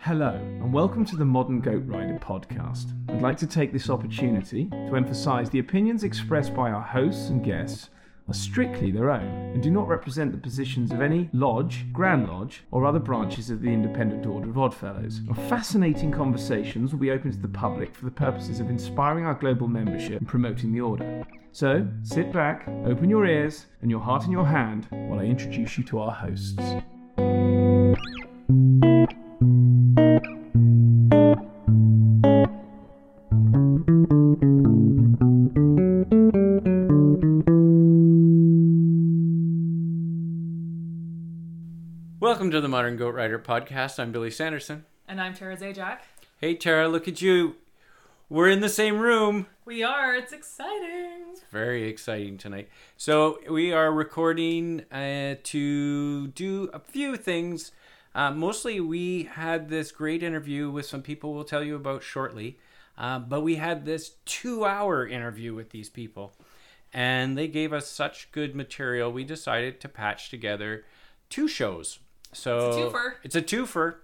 Hello, and welcome to the Modern Goat Rider podcast. I'd like to take this opportunity to emphasise the opinions expressed by our hosts and guests are strictly their own and do not represent the positions of any lodge, Grand Lodge, or other branches of the Independent Order of Oddfellows. Our fascinating conversations will be open to the public for the purposes of inspiring our global membership and promoting the order. So, sit back, open your ears and your heart in your hand while I introduce you to our hosts. Modern Goat Rider podcast. I'm Billy Sanderson. And I'm Tara Zajac. Hey Tara, look at you. We're in the same room. We are. It's exciting. It's very exciting tonight. So we are recording uh, to do a few things. Uh, mostly, we had this great interview with some people we'll tell you about shortly. Uh, but we had this two-hour interview with these people, and they gave us such good material. We decided to patch together two shows. So It's a twofer. It's a twofer.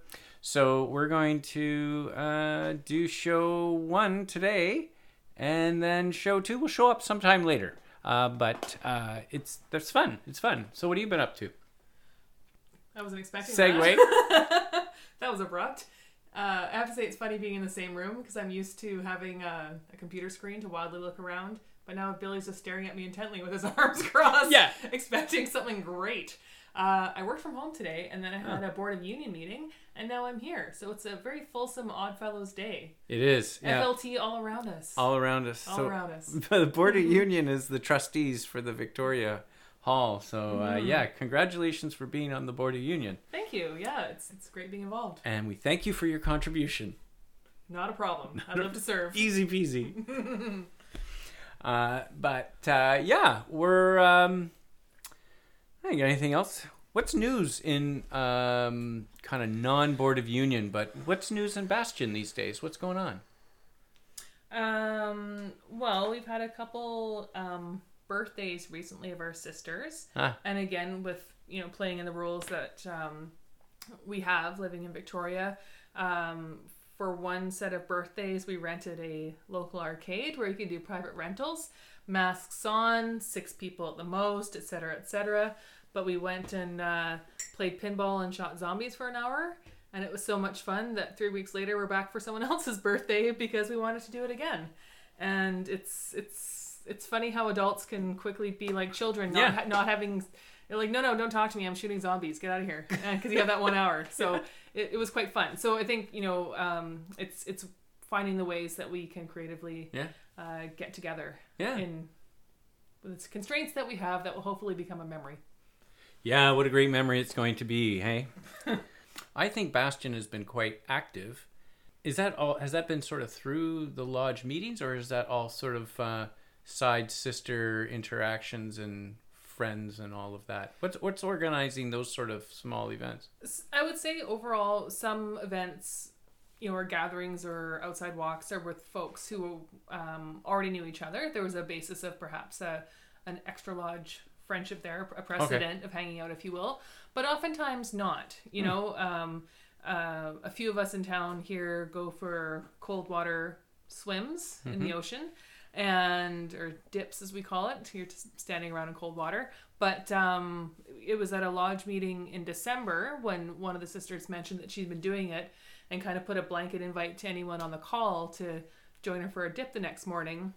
So we're going to uh, do show one today, and then show two will show up sometime later. Uh, but uh, it's that's fun. It's fun. So what have you been up to? I wasn't expecting Segue. that. that was abrupt. Uh, I have to say it's funny being in the same room because I'm used to having a, a computer screen to wildly look around. But now Billy's just staring at me intently with his arms crossed, Yeah. expecting something great. Uh, I worked from home today, and then I had a board of union meeting, and now I'm here. So it's a very fulsome Oddfellows day. It is. Yeah. FLT all around us. All around us. All so, around us. the Board of Union is the trustees for the Victoria Hall. So uh, Mm. yeah, congratulations for being on the Board of Union, Thank you. Yeah, it's it's great being involved. and we thank you for your contribution. Not a problem. I'd love to serve. Easy peasy. uh, but uh, yeah, we're. Um, I think anything else. What's news in um, kind of non-board of union, but what's news in Bastion these days? What's going on? Um, well, we've had a couple um, birthdays recently of our sisters, Ah. and again with you know playing in the rules that um, we have living in Victoria. Um, for one set of birthdays, we rented a local arcade where you could do private rentals, masks on, six people at the most, etc., etc. But we went and uh, played pinball and shot zombies for an hour. And it was so much fun that three weeks later we're back for someone else's birthday because we wanted to do it again. And it's it's it's funny how adults can quickly be like children, not Yeah. ha- not having. They're like, no, no, don't talk to me. I'm shooting zombies. Get out of here, because you have that one hour. So it, it was quite fun. So I think you know, um, it's it's finding the ways that we can creatively Yeah. Uh, get together Yeah. in with the constraints that we have that will hopefully become a memory. Yeah, what a great memory it's going to be, hey? I think Bastion has been quite active. Is that all has that been sort of through the lodge meetings or is that all sort of uh, side sister interactions and friends and all of that? What's what's organizing those sort of small events? I would say overall, some events, you know, or gatherings or outside walks are with folks who um, already knew each other. There was a basis of perhaps a, an extra lodge friendship there, a precedent of hanging out, if you will. But oftentimes not. You know, um, uh, a few of us in town here go for cold water swims in the ocean and or dips as we call it you're just standing around in cold water but um, it was at a lodge meeting in december when one of the sisters mentioned that she'd been doing it and kind of put a blanket invite to anyone on the call to join her for a dip the next morning.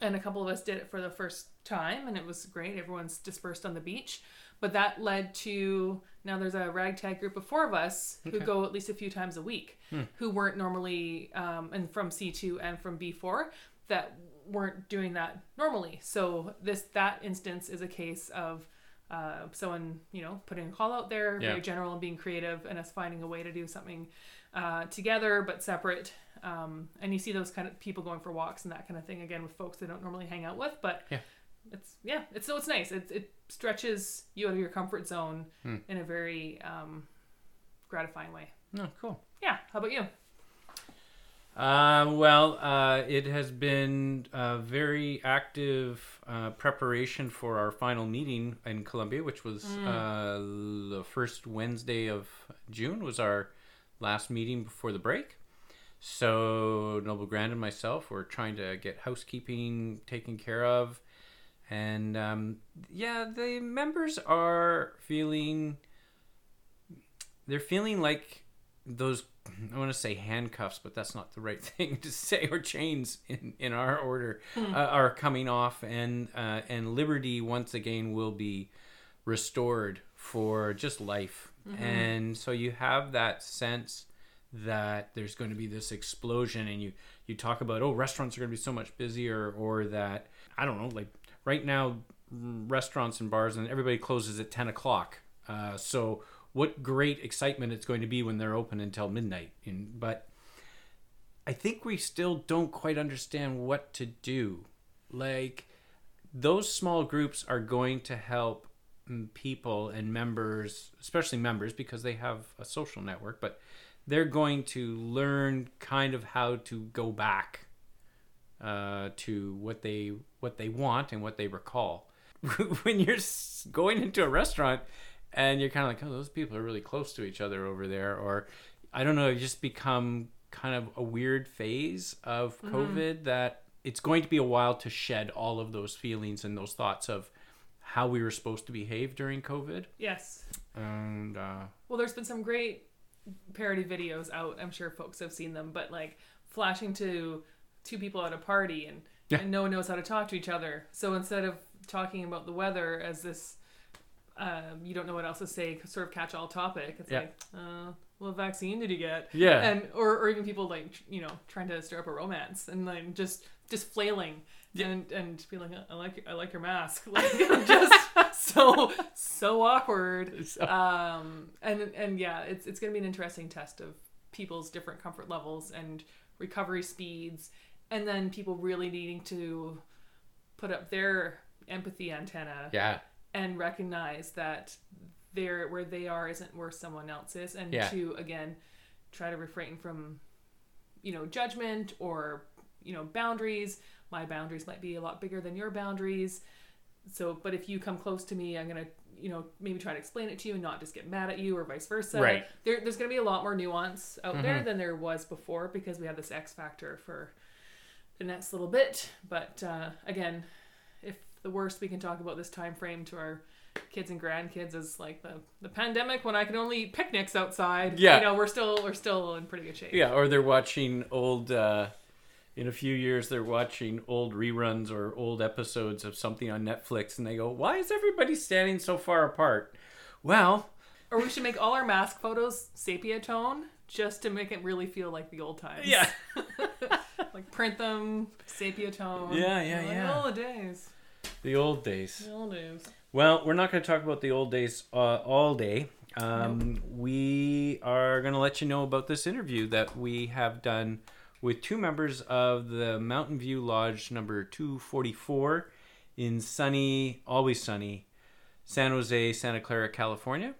And a couple of us did it for the first time and it was great. Everyone's dispersed on the beach. But that led to now there's a ragtag group of four of us who go at least a few times a week who weren't normally um, and from c2 and from b4 that weren't doing that normally. So this that instance is a case of uh, someone you know putting a call out there Yeah. very general and being creative and us finding a way to do something uh, together but separate um, and you see those kind of people going for walks and that kind of thing again with folks they don't normally hang out with but Yeah. it's yeah it's so it's nice it, it stretches you out of your comfort zone Hmm. in a very um, gratifying way Oh, cool. yeah how about you Uh, well, uh, it has been a very active uh, preparation for our final meeting in Columbia, which was uh, the first Wednesday of June. Was our last meeting before the break. So Noble Grand and myself were trying to get housekeeping taken care of, and um, yeah, the members are feeling. They're feeling like those I want to say handcuffs, but that's not the right thing to say. Or chains in, in our order uh, are coming off, and uh, and liberty once again will be restored for just life. And so you have that sense that there's going to be this explosion, and you you talk about oh restaurants are going to be so much busier, or that I don't know like right now restaurants and bars and everybody closes at ten o'clock. Uh, so what great excitement it's going to be when they're open until midnight. But I think we still don't quite understand what to do. Like those small groups are going to help people and members, especially members because they have a social network, but they're going to learn kind of how to go back uh, to what they what they want and what they recall. when you're going into a restaurant and you're kind of like, oh, those people are really close to each other over there, or I don't know, you just become kind of a weird phase of COVID that it's going to be a while to shed all of those feelings and those thoughts of how we were supposed to behave during COVID. Yes. And uh, Well, there's been some great parody videos out. I'm sure folks have seen them, but like flashing to two people at a party and, Yeah. and no one knows how to talk to each other. So instead of talking about the weather as this, um, you don't know what else to say, sort of catch all topic, it's Yeah. like, uh, what vaccine did you get? Yeah. And, or, or even people like, you know, trying to stir up a romance and then just, just flailing. And and be like, I like I like your mask, like just so so awkward. So- Um, and and yeah, it's it's gonna be an interesting test of people's different comfort levels and recovery speeds, and then people really needing to put up their empathy antenna yeah, and recognize that they're where they are isn't where someone else is, and Yeah. to again try to refrain from you know judgment or you know boundaries. My boundaries might be a lot bigger than your boundaries. So, but if you come close to me, I'm gonna, you know, maybe try to explain it to you and not just get mad at you or vice versa. Right. There, there's gonna be a lot more nuance out there than there was before because we have this X factor for the next little bit. But uh, again, if the worst we can talk about this time frame to our kids and grandkids is like the, the pandemic when I can only eat picnics outside. Yeah. You know, we're still we're still in pretty good shape. yeah. Or they're watching old. Uh, in a few years, they're watching old reruns or old episodes of something on Netflix, and they go, "Why is everybody standing so far apart?" Well, Or we should make all our mask photos sepia tone just to make it really feel like the old times. yeah. like print them sepia tone. Yeah, yeah, Like, yeah. All the days. The old days. The old days. Well, we're not going to talk about the old days uh, all day. Um, We are going to let you know about this interview that we have done with two members of the Mountain View Lodge number 244 in sunny, always sunny, San Jose, Santa Clara, California.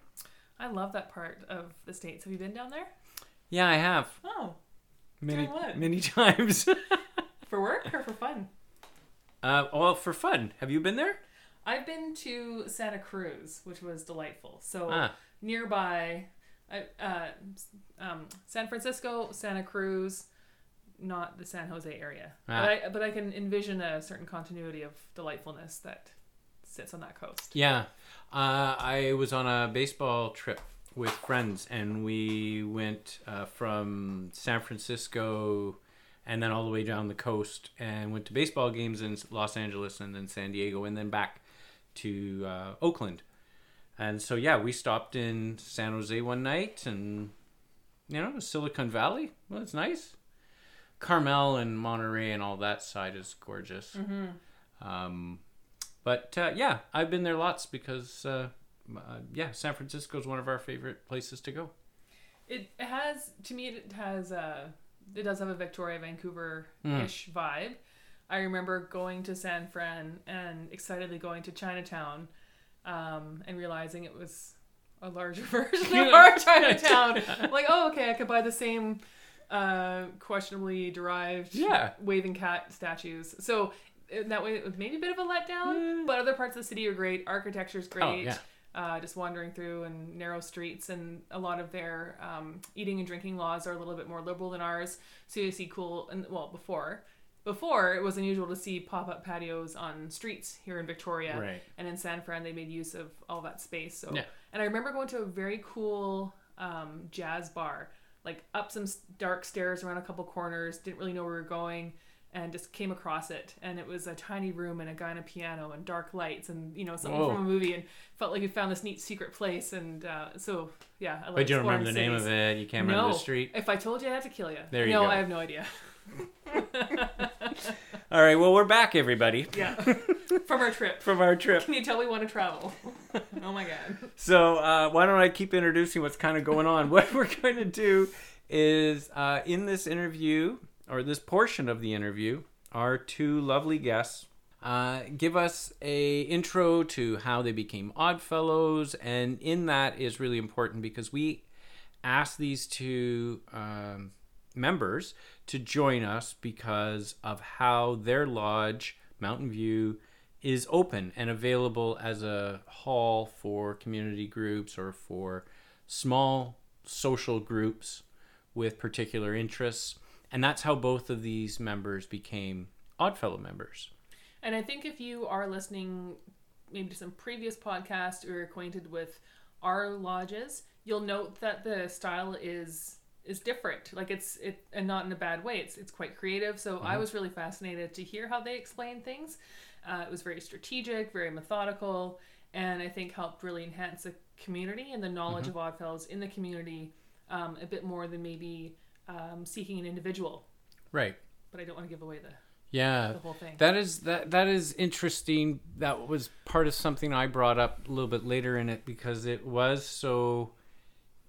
I love that part of the states. Have you been down there? Yeah, I have Oh, many, what? many times. for work or for fun? uh, well, for fun. Have you been there? I've been to Santa Cruz, which was delightful. So Ah. nearby, uh, um, San Francisco, Santa Cruz, not the San Jose area. Ah. But, I, but I can envision a certain continuity of delightfulness that sits on that coast. Yeah. Uh, I was on a baseball trip with friends, and we went uh, from San Francisco and then all the way down the coast and went to baseball games in Los Angeles and then San Diego and then back to uh, Oakland. And so, yeah, we stopped in San Jose one night and, you know, Silicon Valley. Well, it's nice. Carmel and Monterey and all that side is gorgeous. Um, but uh, yeah, I've been there lots because uh, uh, yeah, San Francisco is one of our favorite places to go. It has, to me, it has a, it does have a Victoria, Vancouver ish vibe. I remember going to San Fran and excitedly going to Chinatown um, and realizing it was a larger version of our Chinatown. like, oh, okay, I could buy the same uh, questionably derived Yeah. waving cat statues. So in that way, it was maybe a bit of a letdown. Yeah. But other parts of the city are great. Architecture's great. Oh, yeah. Uh, just wandering through and narrow streets, and a lot of their um, eating and drinking laws are a little bit more liberal than ours. So you see cool, and well, before, before it was unusual to see pop-up patios on streets here in Victoria, Right. and in San Fran they made use of all that space. So, Yeah. and I remember going to a very cool um, jazz bar, like up some dark stairs around a couple corners. Didn't really know where we were going, and just came across it. And it was a tiny room and a guy on a piano and dark lights and you know something Whoa. from a movie, and felt like you found this neat secret place. And uh, so yeah, I like But you don't remember the name of it. You can't no, remember the street. If I told you, I'd have to kill you. There you no, go. I have no idea. All right. Well, we're back, everybody, Yeah, from our trip. from our trip. Can you tell we want to travel? oh my god. So uh, why don't I keep introducing what's kind of going on? What we're going to do is uh, in this interview or this portion of the interview, our two lovely guests uh, give us a intro to how they became Oddfellows, and in that is really important because we asked these two um, members to join us because of how their lodge, Mountain View, is open and available as a hall for community groups or for small social groups with particular interests. And that's how both of these members became Oddfellow members. And I think if you are listening maybe to some previous podcasts or acquainted with our lodges, you'll note that the style is is different. Like it's it and not in a bad way. It's it's quite creative. So I mm-hmm. was really fascinated to hear how they explain things. Uh, it was very strategic, very methodical, and I think helped really enhance the community and the knowledge of Oddfellows in the community um, a bit more than maybe um, seeking an individual. Right. But I don't want to give away the, Yeah. the whole thing. That is that that is interesting. That was part of something I brought up a little bit later in it because it was so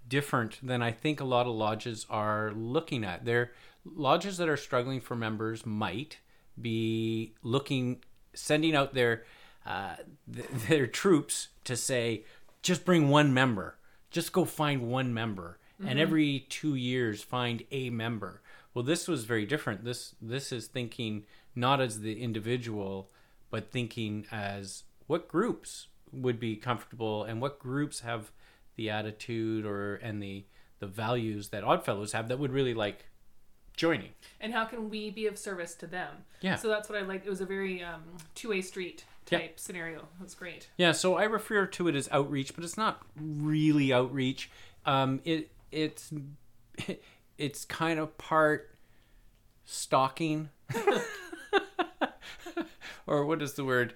different than I think a lot of lodges are looking at. They're lodges that are struggling for members might be looking sending out their uh, th- their troops to say just bring one member. Just go find one member and every 2 years find a member. Well, this was very different. This this is thinking not as the individual, but thinking as what groups would be comfortable and what groups have the attitude or and the the values that Oddfellows have that would really like joining. and how can we be of service to them? Yeah. So that's what I liked. It was a very um, two-way street Yeah. type scenario. It was great. Yeah, so I refer to it as outreach, but it's not really outreach. Um, it it's it's kind of part stalking, or what is the word?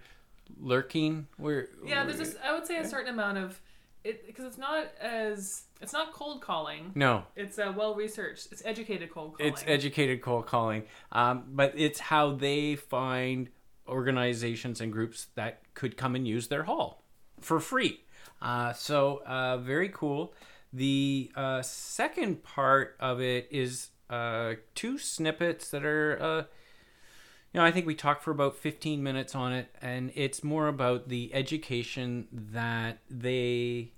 Lurking. Where Yeah, there's this. I would say a certain amount of it because it's not as it's not cold calling. no. It's uh, well researched. It's educated cold calling. It's educated cold calling, um, but it's how they find organizations and groups that could come and use their hall for free. Uh, so uh, very cool. The uh, second part of it is uh, two snippets that are. You know, I think we talked for about 15 minutes on it, and it's more about the education that they,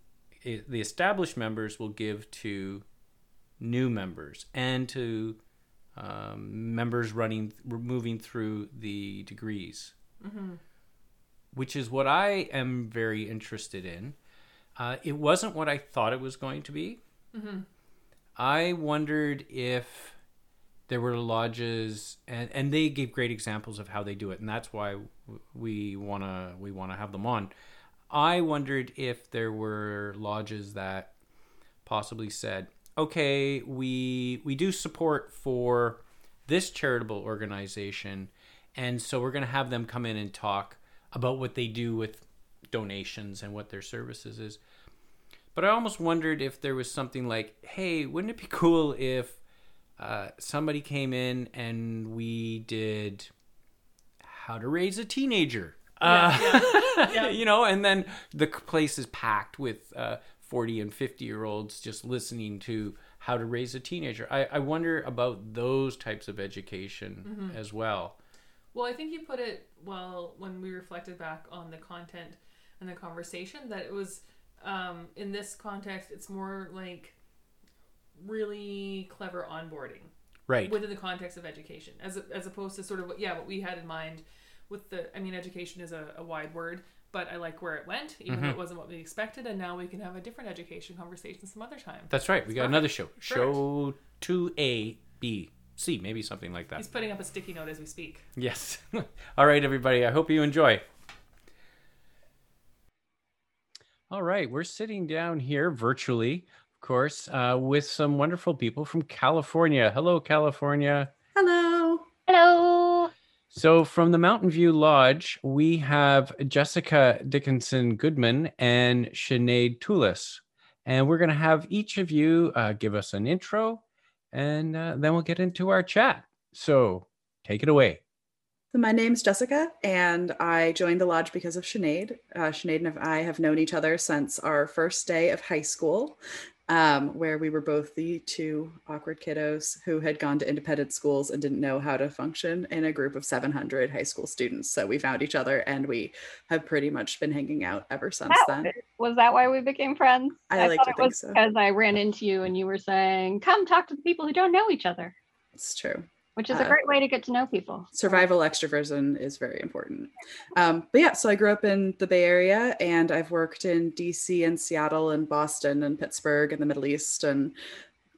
the established members, will give to new members and to um, members running moving through the degrees. Which is what i am very interested in. Uh, it wasn't what i thought it was going to be. I wondered if there were lodges and, and they gave great examples of how they do it and that's why we want to we want to have them on i wondered if there were lodges that possibly said, "Okay, we we do support for this charitable organization, and so we're going to have them come in and talk about what they do with donations and what their services is." But I almost wondered if there was something like, "Hey, wouldn't it be cool if uh, somebody came in and we did how to raise a teenager?" Uh, yeah. you know, and then the place is packed with uh, 40 and 50 year olds just listening to how to raise a teenager. I, I wonder about those types of education as well. Well, I think you put it well when we reflected back on the content and the conversation that it was um, in this context. It's more like clever onboarding Right. within the context of education, as as opposed to sort of what yeah what we had in mind with the. I mean, education is a, a wide word, but I like where it went, even Mm-hmm. though it wasn't what we expected, and now we can have a different education conversation some other time. That's right. We got Perfect. another show. Show two A B C, maybe something like that. He's putting up a sticky note as we speak. Yes. All right, everybody. I hope you enjoy. All right, we're sitting down here virtually, course, uh, with some wonderful people from California. Hello, California. Hello. Hello. So, from the Mountain View Lodge, we have Jessica Dickinson Goodman and Sinead Toulis. And we're going to have each of you uh, give us an intro, and uh, then we'll get into our chat. So, take it away. So my name's Jessica, and I joined the lodge because of Sinead. Uh, Sinead and I have known each other since our first day of high school, um, where we were both the two awkward kiddos who had gone to independent schools and didn't know how to function in a group of 700 high school students. So we found each other, and we have pretty much been hanging out ever since That- then. was that why we became friends? I like thought to it think was so. because I ran into you and you were saying, "Come talk to the people who don't know each other," It's true. Which is a Uh, great way to get to know people. survival extroversion is very important. Um, but yeah, so I grew up in the Bay Area and I've worked in DC and Seattle and Boston and Pittsburgh and the Middle East and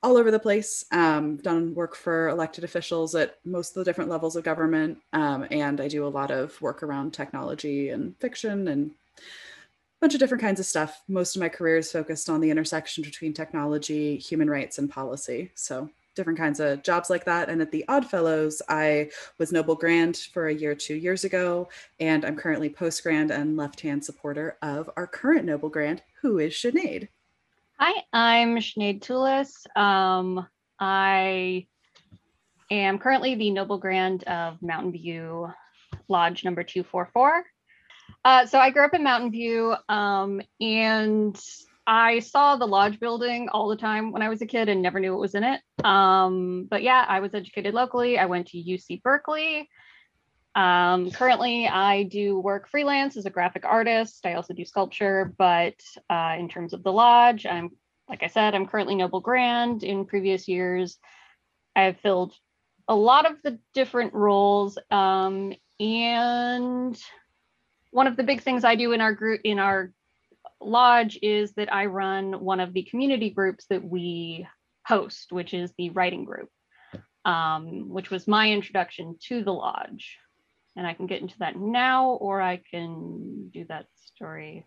all over the place. Um, done work for elected officials at most of the different levels of government. Um, and I do a lot of work around technology and fiction and a bunch of different kinds of stuff. Most of my career is focused on the intersection between technology, human rights, and policy. So different kinds of jobs like that. And at the Odd Fellows, I was Noble Grand for a year, two years ago, and I'm currently post Grand and left hand supporter of our current Noble Grand, who is Sinead. Hi, I'm Sinead Toulis. Um, I am currently the Noble Grand of Mountain View Lodge number 244. Uh, so I grew up in Mountain View um, and I saw the lodge building all the time when I was a kid and never knew what was in it. Um, but yeah, I was educated locally. I went to UC Berkeley. Um, currently, I do work freelance as a graphic artist. I also do sculpture, but uh, in terms of the lodge, I'm like I said, I'm currently Noble Grand. In previous years, I've filled a lot of the different roles, um, and one of the big things I do in our group in our lodge is that I run one of the community groups that we host, which is the writing group, um, which was my introduction to the lodge. And I can get into that now, or I can do that story.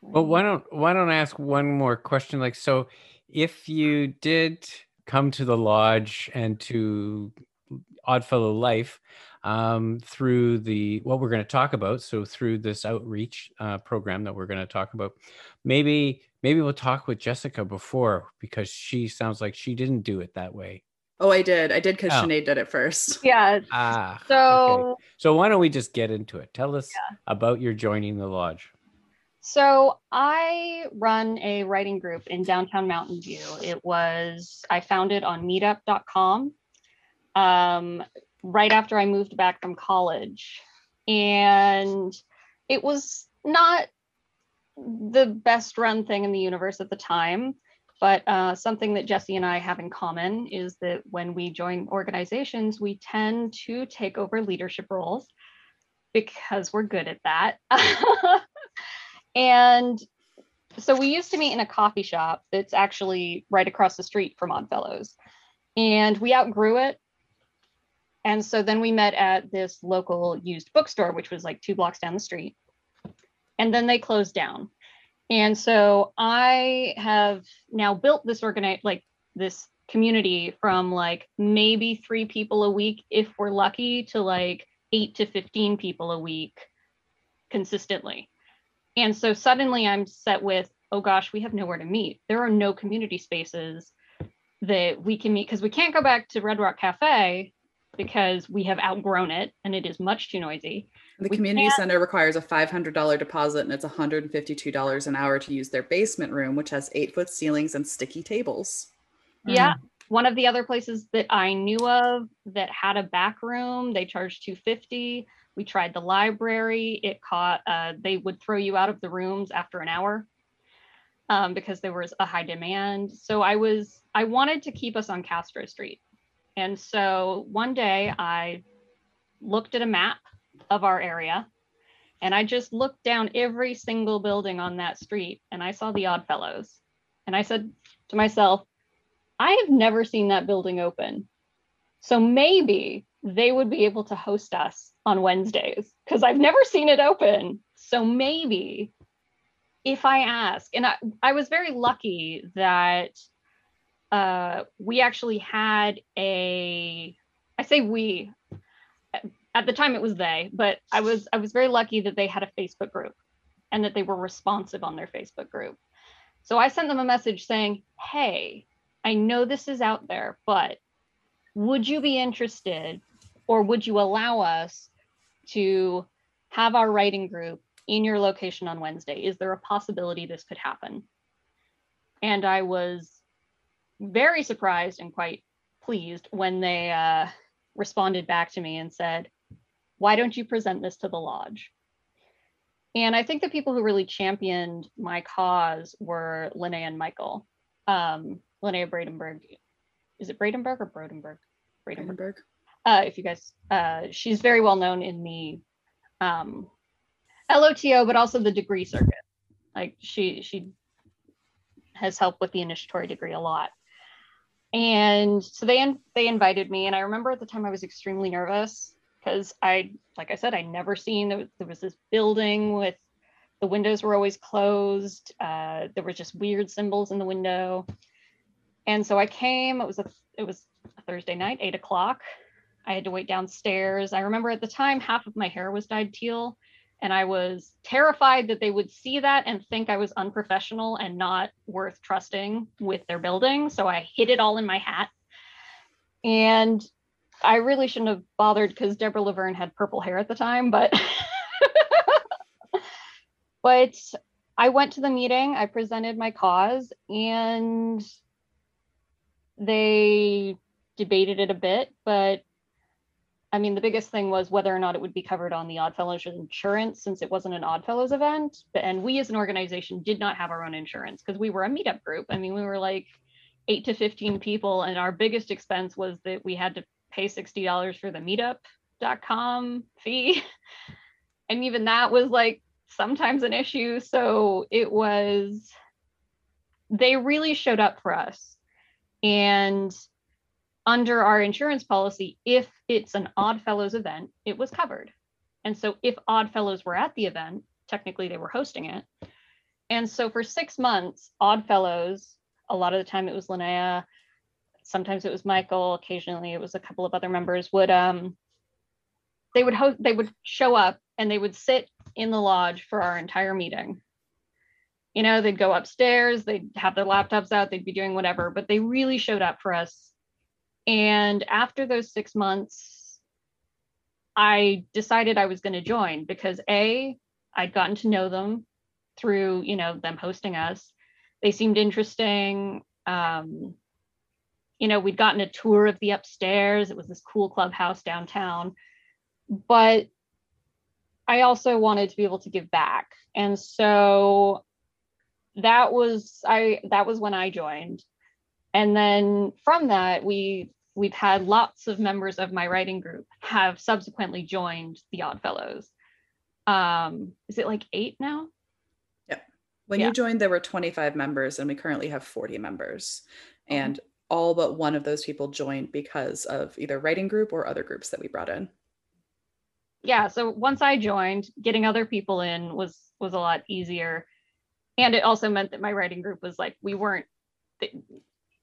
Well, why don't why don't I ask one more question? Like, so if you did come to the lodge and to Oddfellow Life um, through the what we're going to talk about, so through this outreach uh, program that we're going to talk about, maybe maybe we'll talk with Jessica before because she sounds like she didn't do it that way. Oh, I did. I did because Oh. Sinead did it first. Yeah. Ah, So okay. so why don't we just get into it? Tell us about your joining the lodge. So I run a writing group in downtown Mountain View. It was I found it on meetup.com um, right after I moved back from college. And it was not the best run thing in the universe at the time. But uh, something that Jesse and I have in common is that when we join organizations, we tend to take over leadership roles because we're good at that. And so we used to meet in a coffee shop that's actually right across the street from Oddfellows. And we outgrew it. And so then we met at this local used bookstore, which was like two blocks down the street. And then they closed down. And so I have now built this organize like this community from like maybe three people a week if we're lucky to like eight to 15 people a week consistently. And so suddenly I'm set with, oh gosh, we have nowhere to meet. There are no community spaces that we can meet because we can't go back to Red Rock Cafe because we have outgrown it and it is much too noisy. The We community can't- center requires a $500 deposit and it's $152 an hour to use their basement room, which has eight foot ceilings and sticky tables. Yeah. One of the other places that I knew of that had a back room, they charged 250. We tried the library. It caught uh, they would throw you out of the rooms after an hour. um, because there was a high demand. So I was I wanted to keep us on Castro Street, and so one day I looked at a map of our area, and I just looked down every single building on that street, and I saw the Odd Fellows, and I said to myself, I have never seen that building open. So maybe they would be able to host us on Wednesdays because I've never seen it open. So maybe if I ask, and I, I was very lucky that uh, we actually had a, I say we, at the time it was they, but I was I was very lucky that they had a Facebook group and that they were responsive on their Facebook group. So I sent them a message saying, "Hey, I know this is out there, but would you be interested or would you allow us to have our writing group in your location on Wednesday? Is there a possibility this could happen? And I was very surprised and quite pleased when they uh, responded back to me and said, Why don't you present this to the lodge? And I think the people who really championed my cause were Linnea and Michael. Um, Linnea Bradenberg. Is it Bradenberg or Brodenberg? Bradenberg. Bradenberg. Uh, if you guys, uh, she's very well known in the um, LOTO, but also the degree circuit. Like she she has helped with the initiatory degree a lot. And so they they invited me, and I remember at the time I was extremely nervous because I, like I said, I never seen there, there was this building with the windows were always closed. Uh, there were just weird symbols in the window, and so I came. It was a it was a Thursday night, eight o'clock. I had to wait downstairs. I remember at the time half of my hair was dyed teal, and I was terrified that they would see that and think I was unprofessional and not worth trusting with their building. So I hid it all in my hat. And I really shouldn't have bothered because Deborah Laverne had purple hair at the time, but but I went to the meeting, I presented my cause, and they debated it a bit, but I mean, the biggest thing was whether or not it would be covered on the Oddfellows insurance since it wasn't an Oddfellows event. And we as an organization did not have our own insurance because we were a meetup group. I mean, we were like eight to 15 people, and our biggest expense was that we had to pay $60 for the meetup.com fee. And even that was like sometimes an issue. So it was, they really showed up for us. And under our insurance policy, if it's an Odd Fellows event, it was covered. And so if Odd Fellows were at the event, technically they were hosting it. And so for six months, Odd Fellows, a lot of the time it was Linnea, sometimes it was Michael, occasionally it was a couple of other members, would um they would host they would show up and they would sit in the lodge for our entire meeting. You know, they'd go upstairs, they'd have their laptops out, they'd be doing whatever, but they really showed up for us and after those six months, I decided I was going to join because A, I'd gotten to know them through, you know, them hosting us. They seemed interesting. Um, you know, we'd gotten a tour of the upstairs. It was this cool clubhouse downtown. But I also wanted to be able to give back. And so that was I that was when I joined. And then from that, we we've had lots of members of my writing group have subsequently joined the Odd Fellows. Um, is it like eight now? Yep. When yeah. you joined, there were 25 members, and we currently have 40 members. And all but one of those people joined because of either writing group or other groups that we brought in. Yeah. So once I joined, getting other people in was was a lot easier. And it also meant that my writing group was like, we weren't they,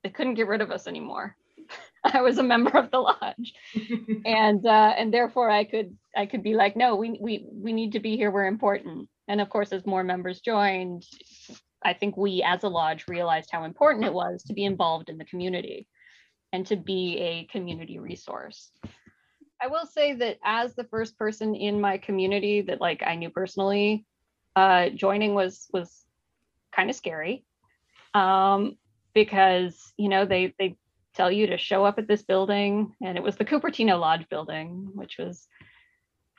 they couldn't get rid of us anymore. I was a member of the lodge, and uh, and therefore I could I could be like, no, we we we need to be here. We're important. And of course, as more members joined, I think we as a lodge realized how important it was to be involved in the community and to be a community resource. I will say that as the first person in my community that like I knew personally, uh, joining was was kind of scary um, because you know they they tell you to show up at this building. And it was the Cupertino Lodge building, which was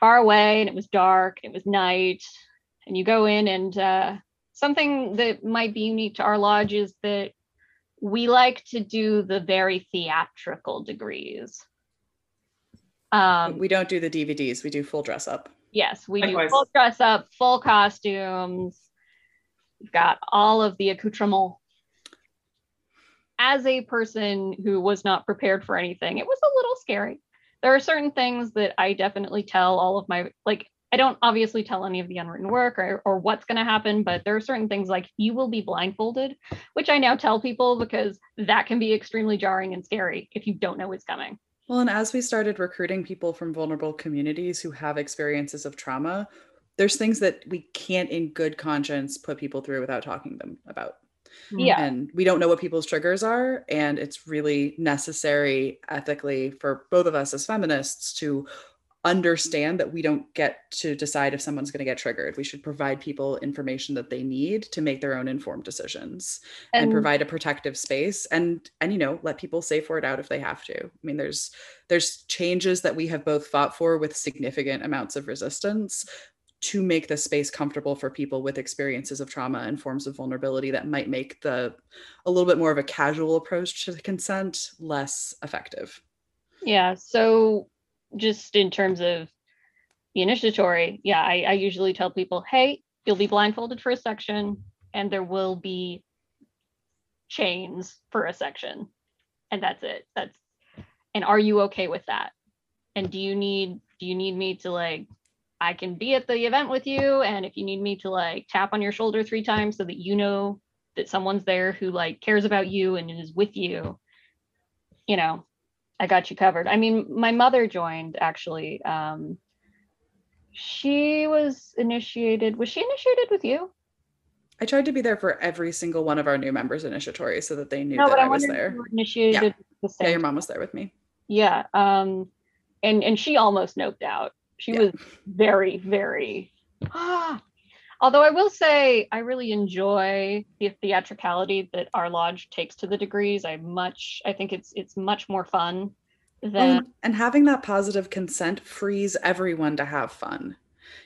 far away and it was dark, it was night. And you go in and uh, something that might be unique to our lodge is that we like to do the very theatrical degrees. Um, we don't do the DVDs. We do full dress up. yes, we Likewise. do full dress up, full costumes. We've got all of the accoutrement. As a person who was not prepared for anything, it was a little scary. There are certain things that I definitely tell all of my like I don't obviously tell any of the unwritten work or, or what's going to happen, but there are certain things like you will be blindfolded, which I now tell people because that can be extremely jarring and scary if you don't know what's coming. Well, and as we started recruiting people from vulnerable communities who have experiences of trauma, there's things that we can't, in good conscience, put people through without talking them about. Yeah. And we don't know what people's triggers are. And it's really necessary ethically for both of us as feminists to understand that we don't get to decide if someone's going to get triggered. We should provide people information that they need to make their own informed decisions and, And- provide a protective space and and you know let people say for it out if they have to. I mean there's there's changes that we have both fought for with significant amounts of resistance to make the space comfortable for people with experiences of trauma and forms of vulnerability that might make the a little bit more of a casual approach to the consent less effective. Yeah. So just in terms of the initiatory, yeah, I, I usually tell people, hey, you'll be blindfolded for a section and there will be chains for a section. And that's it. That's and are you okay with that? And do you need do you need me to like I can be at the event with you and if you need me to like tap on your shoulder three times so that you know that someone's there who like cares about you and is with you, you know, I got you covered. I mean, my mother joined actually. Um, she was initiated. Was she initiated with you? I tried to be there for every single one of our new members initiatory so that they knew no, that I I was there. initiated at the Yeah, your mom was there with me. Yeah. Um, and and she almost noped out. She Yeah. was very very. Ah. Although I will say I really enjoy the theatricality that our lodge takes to the degrees. I much I think it's it's much more fun Oh, than and- and having that positive consent frees everyone to have fun.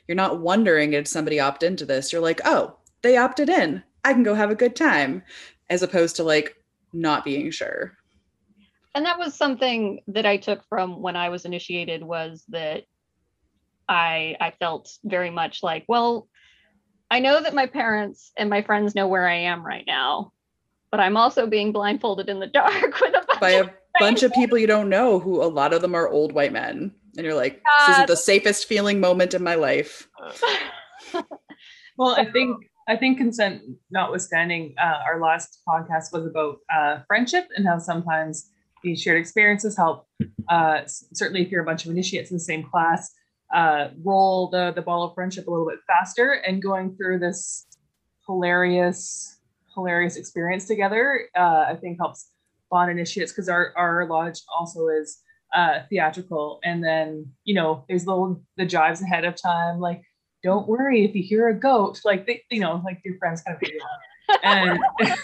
You're not wondering if somebody opt into this. You're like, oh, they opted in. I can go have a good time, as opposed to like not being sure. and that was something that I took from when I was initiated was that I I felt very much like, well, I know that my parents and my friends know where I am right now, but I'm also being blindfolded in the dark with a bunch By of a bunch of people you don't know, who a lot of them are old white men, and you're like, this isn't the safest feeling moment in my life. Well, I think I think consent notwithstanding, uh, our last podcast was about uh, friendship and how sometimes these shared experiences help. Uh, certainly, if you're a bunch of initiates in the same class, uh, roll the the ball of friendship a little bit faster. And going through this hilarious, hilarious experience together, uh, I think helps bond initiates because our our lodge also is uh, theatrical. And then you know, there's little the jives ahead of time, like don't worry if you hear a goat like they, you know like your friends kind of and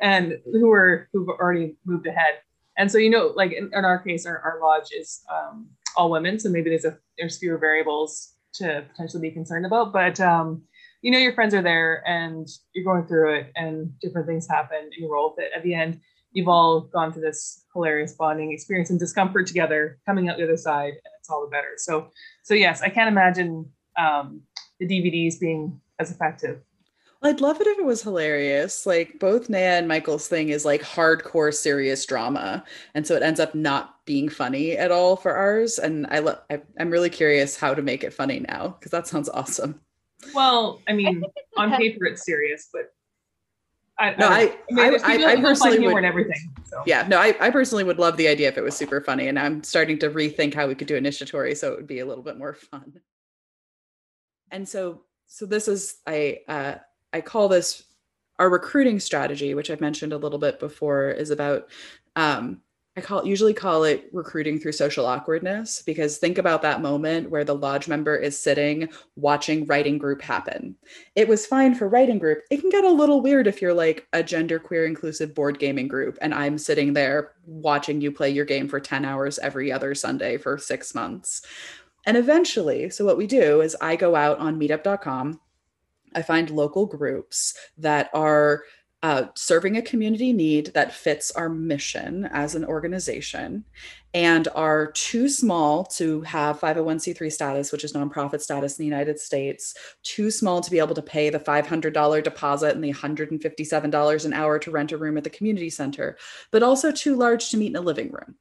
and who are who've already moved ahead and so you know like in, in our case our, our lodge is um, all women so maybe there's a there's fewer variables to potentially be concerned about but um, you know your friends are there and you're going through it and different things happen and you roll with it at the end you've all gone through this hilarious bonding experience and discomfort together coming out the other side and it's all the better so so yes i can't imagine um, the DVDs being as effective. I'd love it if it was hilarious. Like both Naya and Michael's thing is like hardcore serious drama, and so it ends up not being funny at all for ours. And I, lo- I I'm really curious how to make it funny now because that sounds awesome. Well, I mean, think it's on paper it's serious, but I, No, I, I mean, I, there's I, I personally would. everything. So Yeah, no, I, I personally would love the idea if it was super funny, and I'm starting to rethink how we could do initiatory so it would be a little bit more fun. And so, so this is I uh, I call this our recruiting strategy, which I've mentioned a little bit before, is about um, I call usually call it recruiting through social awkwardness because think about that moment where the lodge member is sitting watching writing group happen. It was fine for writing group. It can get a little weird if you're like a gender queer inclusive board gaming group and I'm sitting there watching you play your game for 10 hours every other Sunday for 6 months. And eventually, so what we do is I go out on meetup.com I find local groups that are uh, serving a community need that fits our mission as an organization and are too small to have 501c3 status, which is nonprofit status in the United States, too small to be able to pay the $500 deposit and the $157 an hour to rent a room at the community center, but also too large to meet in a living room.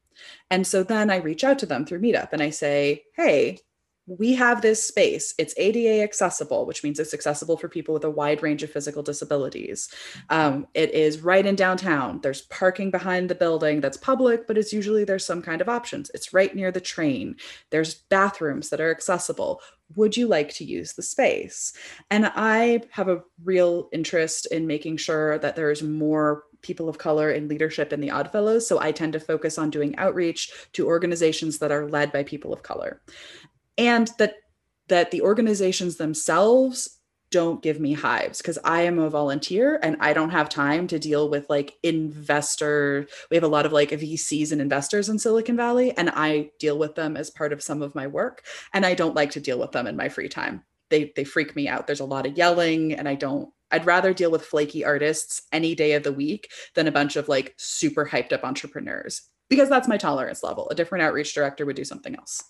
And so then I reach out to them through Meetup and I say, hey, we have this space. It's ADA accessible, which means it's accessible for people with a wide range of physical disabilities. Um, it is right in downtown. There's parking behind the building that's public, but it's usually there's some kind of options. It's right near the train. There's bathrooms that are accessible. Would you like to use the space? And I have a real interest in making sure that there's more people of color in leadership in the Oddfellows. So I tend to focus on doing outreach to organizations that are led by people of color and that that the organizations themselves don't give me hives because I am a volunteer and I don't have time to deal with like investor. We have a lot of like VCs and investors in Silicon Valley, and I deal with them as part of some of my work. And I don't like to deal with them in my free time. They they freak me out. There's a lot of yelling, and I don't. I'd rather deal with flaky artists any day of the week than a bunch of like super hyped up entrepreneurs because that's my tolerance level. A different outreach director would do something else.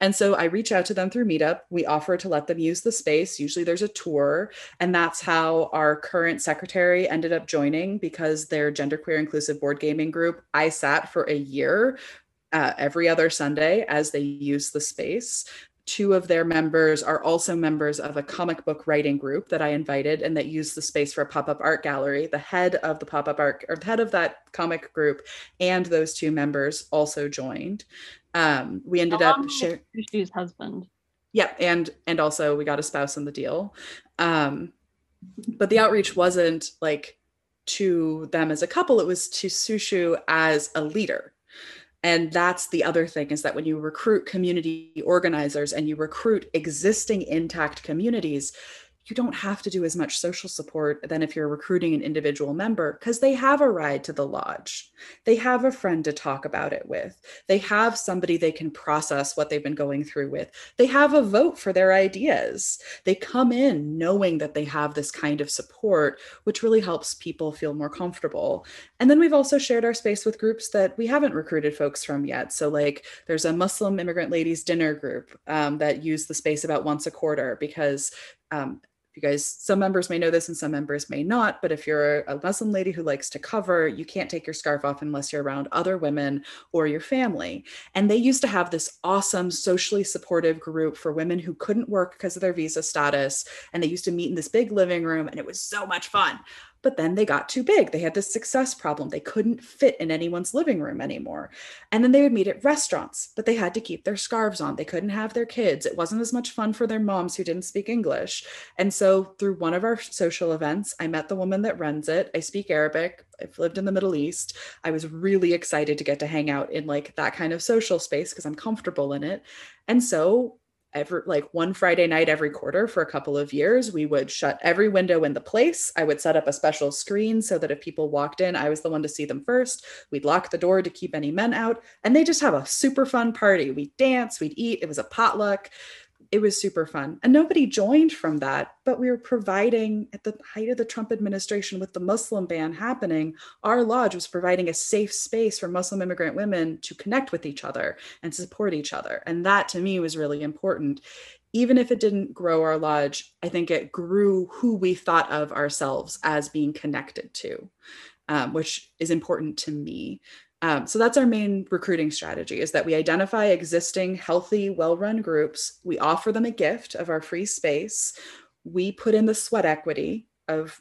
And so I reach out to them through Meetup. We offer to let them use the space. Usually there's a tour. And that's how our current secretary ended up joining because their genderqueer inclusive board gaming group, I sat for a year uh, every other Sunday as they use the space two of their members are also members of a comic book writing group that I invited and that used the space for a pop-up art gallery. The head of the pop-up art or the head of that comic group and those two members also joined. Um, we ended up sharing Christy's husband. Yeah, and and also we got a spouse in the deal. Um, but the outreach wasn't like to them as a couple, it was to Sushu as a leader and that's the other thing is that when you recruit community organizers and you recruit existing intact communities you don't have to do as much social support than if you're recruiting an individual member because they have a ride to the lodge. They have a friend to talk about it with. They have somebody they can process what they've been going through with. They have a vote for their ideas. They come in knowing that they have this kind of support, which really helps people feel more comfortable. And then we've also shared our space with groups that we haven't recruited folks from yet. So, like, there's a Muslim immigrant ladies dinner group um, that use the space about once a quarter because um, you guys, some members may know this and some members may not, but if you're a Muslim lady who likes to cover, you can't take your scarf off unless you're around other women or your family. And they used to have this awesome socially supportive group for women who couldn't work because of their visa status. And they used to meet in this big living room, and it was so much fun but then they got too big. They had this success problem. They couldn't fit in anyone's living room anymore. And then they would meet at restaurants, but they had to keep their scarves on. They couldn't have their kids. It wasn't as much fun for their moms who didn't speak English. And so, through one of our social events, I met the woman that runs it. I speak Arabic. I've lived in the Middle East. I was really excited to get to hang out in like that kind of social space because I'm comfortable in it. And so every like one Friday night every quarter for a couple of years. We would shut every window in the place. I would set up a special screen so that if people walked in, I was the one to see them first. We'd lock the door to keep any men out, and they just have a super fun party. We'd dance, we'd eat. It was a potluck it was super fun. And nobody joined from that, but we were providing at the height of the Trump administration with the Muslim ban happening, our lodge was providing a safe space for Muslim immigrant women to connect with each other and support each other. And that to me was really important. Even if it didn't grow our lodge, I think it grew who we thought of ourselves as being connected to, um, which is important to me. Um, so that's our main recruiting strategy is that we identify existing healthy well-run groups we offer them a gift of our free space we put in the sweat equity of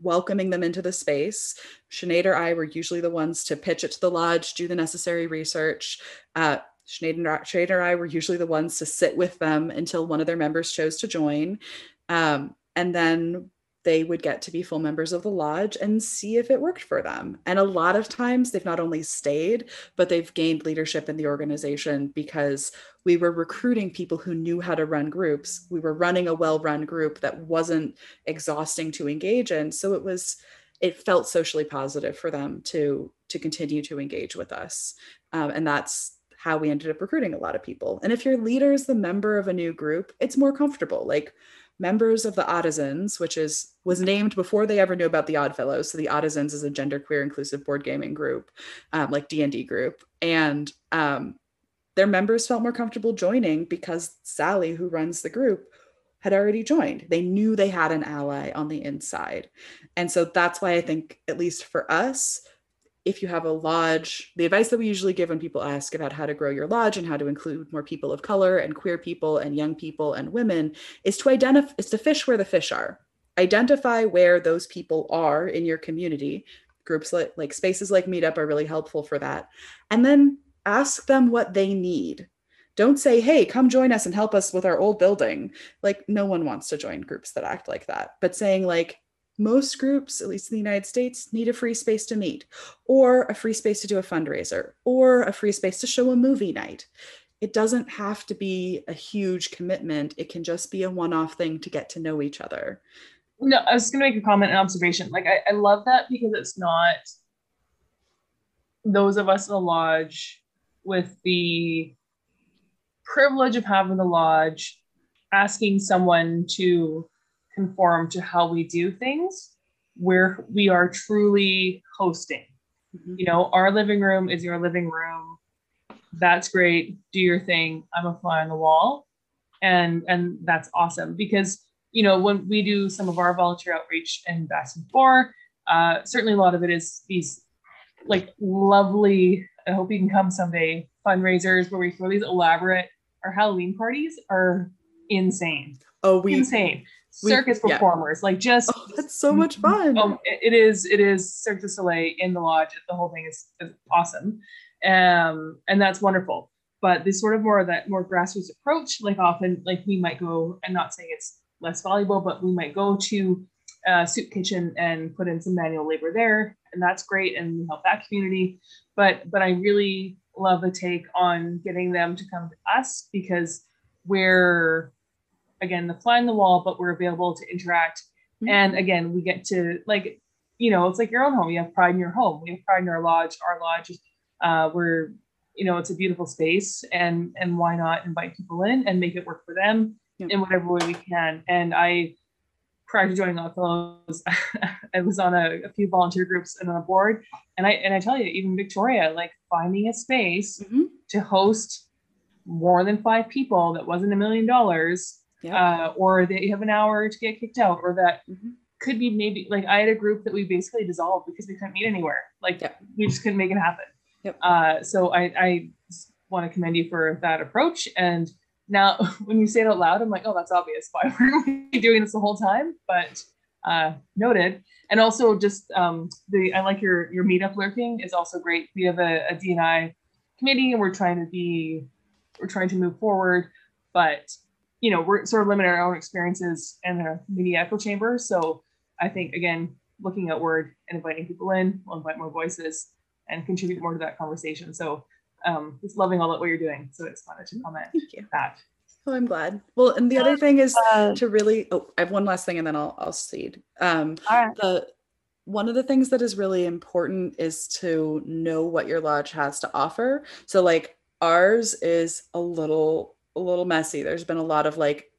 welcoming them into the space. Sinead or I were usually the ones to pitch it to the lodge do the necessary research. Uh, Sinead and, Sinead and I were usually the ones to sit with them until one of their members chose to join. Um, and then they would get to be full members of the lodge and see if it worked for them. And a lot of times they've not only stayed, but they've gained leadership in the organization because we were recruiting people who knew how to run groups. We were running a well run group that wasn't exhausting to engage in. So it was, it felt socially positive for them to to continue to engage with us um, and that's how we ended up recruiting a lot of people and if your leader is the member of a new group it's more comfortable like members of the Oddisons, which is was named before they ever knew about the Oddfellows. So the Oddisons is a gender queer inclusive board gaming group, um, like D and D group, and um, their members felt more comfortable joining because Sally, who runs the group, had already joined. They knew they had an ally on the inside, and so that's why I think, at least for us, if you have a lodge, the advice that we usually give when people ask about how to grow your lodge and how to include more people of color and queer people and young people and women is to identify is to fish where the fish are. Identify where those people are in your community. Groups like, like spaces like Meetup are really helpful for that. And then ask them what they need. Don't say, hey, come join us and help us with our old building. Like, no one wants to join groups that act like that. But saying, like, most groups, at least in the United States, need a free space to meet, or a free space to do a fundraiser, or a free space to show a movie night. It doesn't have to be a huge commitment. It can just be a one off thing to get to know each other. No, I was going to make a comment and observation. Like, I, I love that because it's not those of us in the lodge with the privilege of having the lodge asking someone to conform to how we do things where we are truly hosting. Mm-hmm. you know our living room is your living room. That's great. Do your thing. I'm a fly on the wall. And and that's awesome because you know when we do some of our volunteer outreach in Bastion 4 uh, certainly a lot of it is these like lovely i hope you can come someday fundraisers where we throw these elaborate our halloween parties are insane. Oh we insane circus we, performers, yeah. like just oh, that's so much fun. Oh, it is. It is Cirque du Soleil in the lodge. The whole thing is, is awesome, um, and that's wonderful. But this sort of more of that more grassroots approach, like often, like we might go. I'm not saying it's less valuable, but we might go to a soup kitchen and put in some manual labor there, and that's great, and we help that community. But but I really love the take on getting them to come to us because we're again the fly in the wall, but we're available to interact. Mm-hmm. And again, we get to like, you know, it's like your own home. You have pride in your home. We have pride in our lodge. Our lodge, uh, we're, you know, it's a beautiful space, and and why not invite people in and make it work for them in whatever way we can. And I, prior to joining Oddfellows, I was on a, a, few volunteer groups and on a board. And I and I tell you, even Victoria, like finding a space mm-hmm. to host more than five people that wasn't a million dollars uh, or that you have an hour to get kicked out, or that mm-hmm. could be maybe like I had a group that we basically dissolved because we couldn't meet anywhere. Like yeah. we just couldn't make it happen. Yep. Uh, so I, I want to commend you for that approach. And now when you say it out loud, I'm like, oh, that's obvious. Why weren't we doing this the whole time? But uh, noted. And also just um, the I like your your meetup lurking is also great. We have a, a DNI committee and we're trying to be we're trying to move forward, but you know, we're sort of limiting our own experiences in a media echo chamber. So I think again, looking outward and inviting people in, will invite more voices and contribute more to that conversation. So um, just loving all that what you're doing. So it's fun to comment Thank you. that. Oh, I'm glad. Well, and the other thing is uh, to really. Oh, I have one last thing, and then I'll I'll cede. Um, The one of the things that is really important is to know what your lodge has to offer. So, like ours is a little a little messy. There's been a lot of like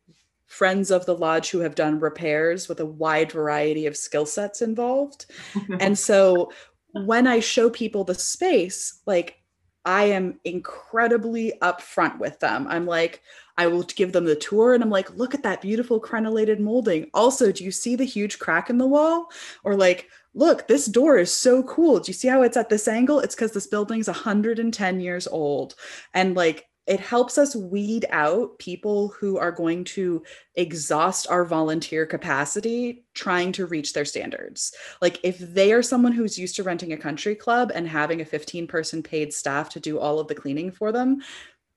friends of the lodge who have done repairs with a wide variety of skill sets involved. and so when I show people the space, like I am incredibly upfront with them. I'm like, I will give them the tour and I'm like, look at that beautiful crenellated molding. Also, do you see the huge crack in the wall? Or like, look, this door is so cool. Do you see how it's at this angle? It's because this building's 110 years old. And like, it helps us weed out people who are going to exhaust our volunteer capacity trying to reach their standards. Like if they are someone who's used to renting a country club and having a 15 person paid staff to do all of the cleaning for them,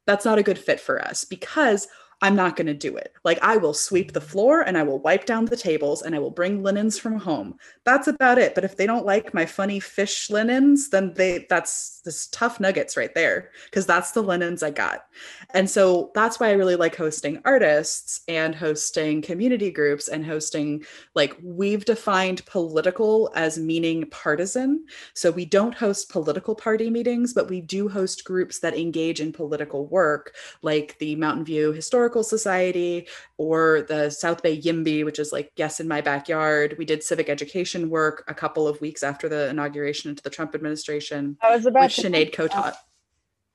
that's not a good fit for us because I'm not going to do it. Like, I will sweep the floor and I will wipe down the tables and I will bring linens from home. That's about it. But if they don't like my funny fish linens, then they that's this tough nuggets right there because that's the linens I got. And so that's why I really like hosting artists and hosting community groups and hosting like we've defined political as meaning partisan. So we don't host political party meetings, but we do host groups that engage in political work, like the Mountain View Historical Historical Society or the South Bay YIMBY, which is like Yes in My Backyard. We did civic education work a couple of weeks after the inauguration into the Trump administration. I was about which to Sinead co-taught.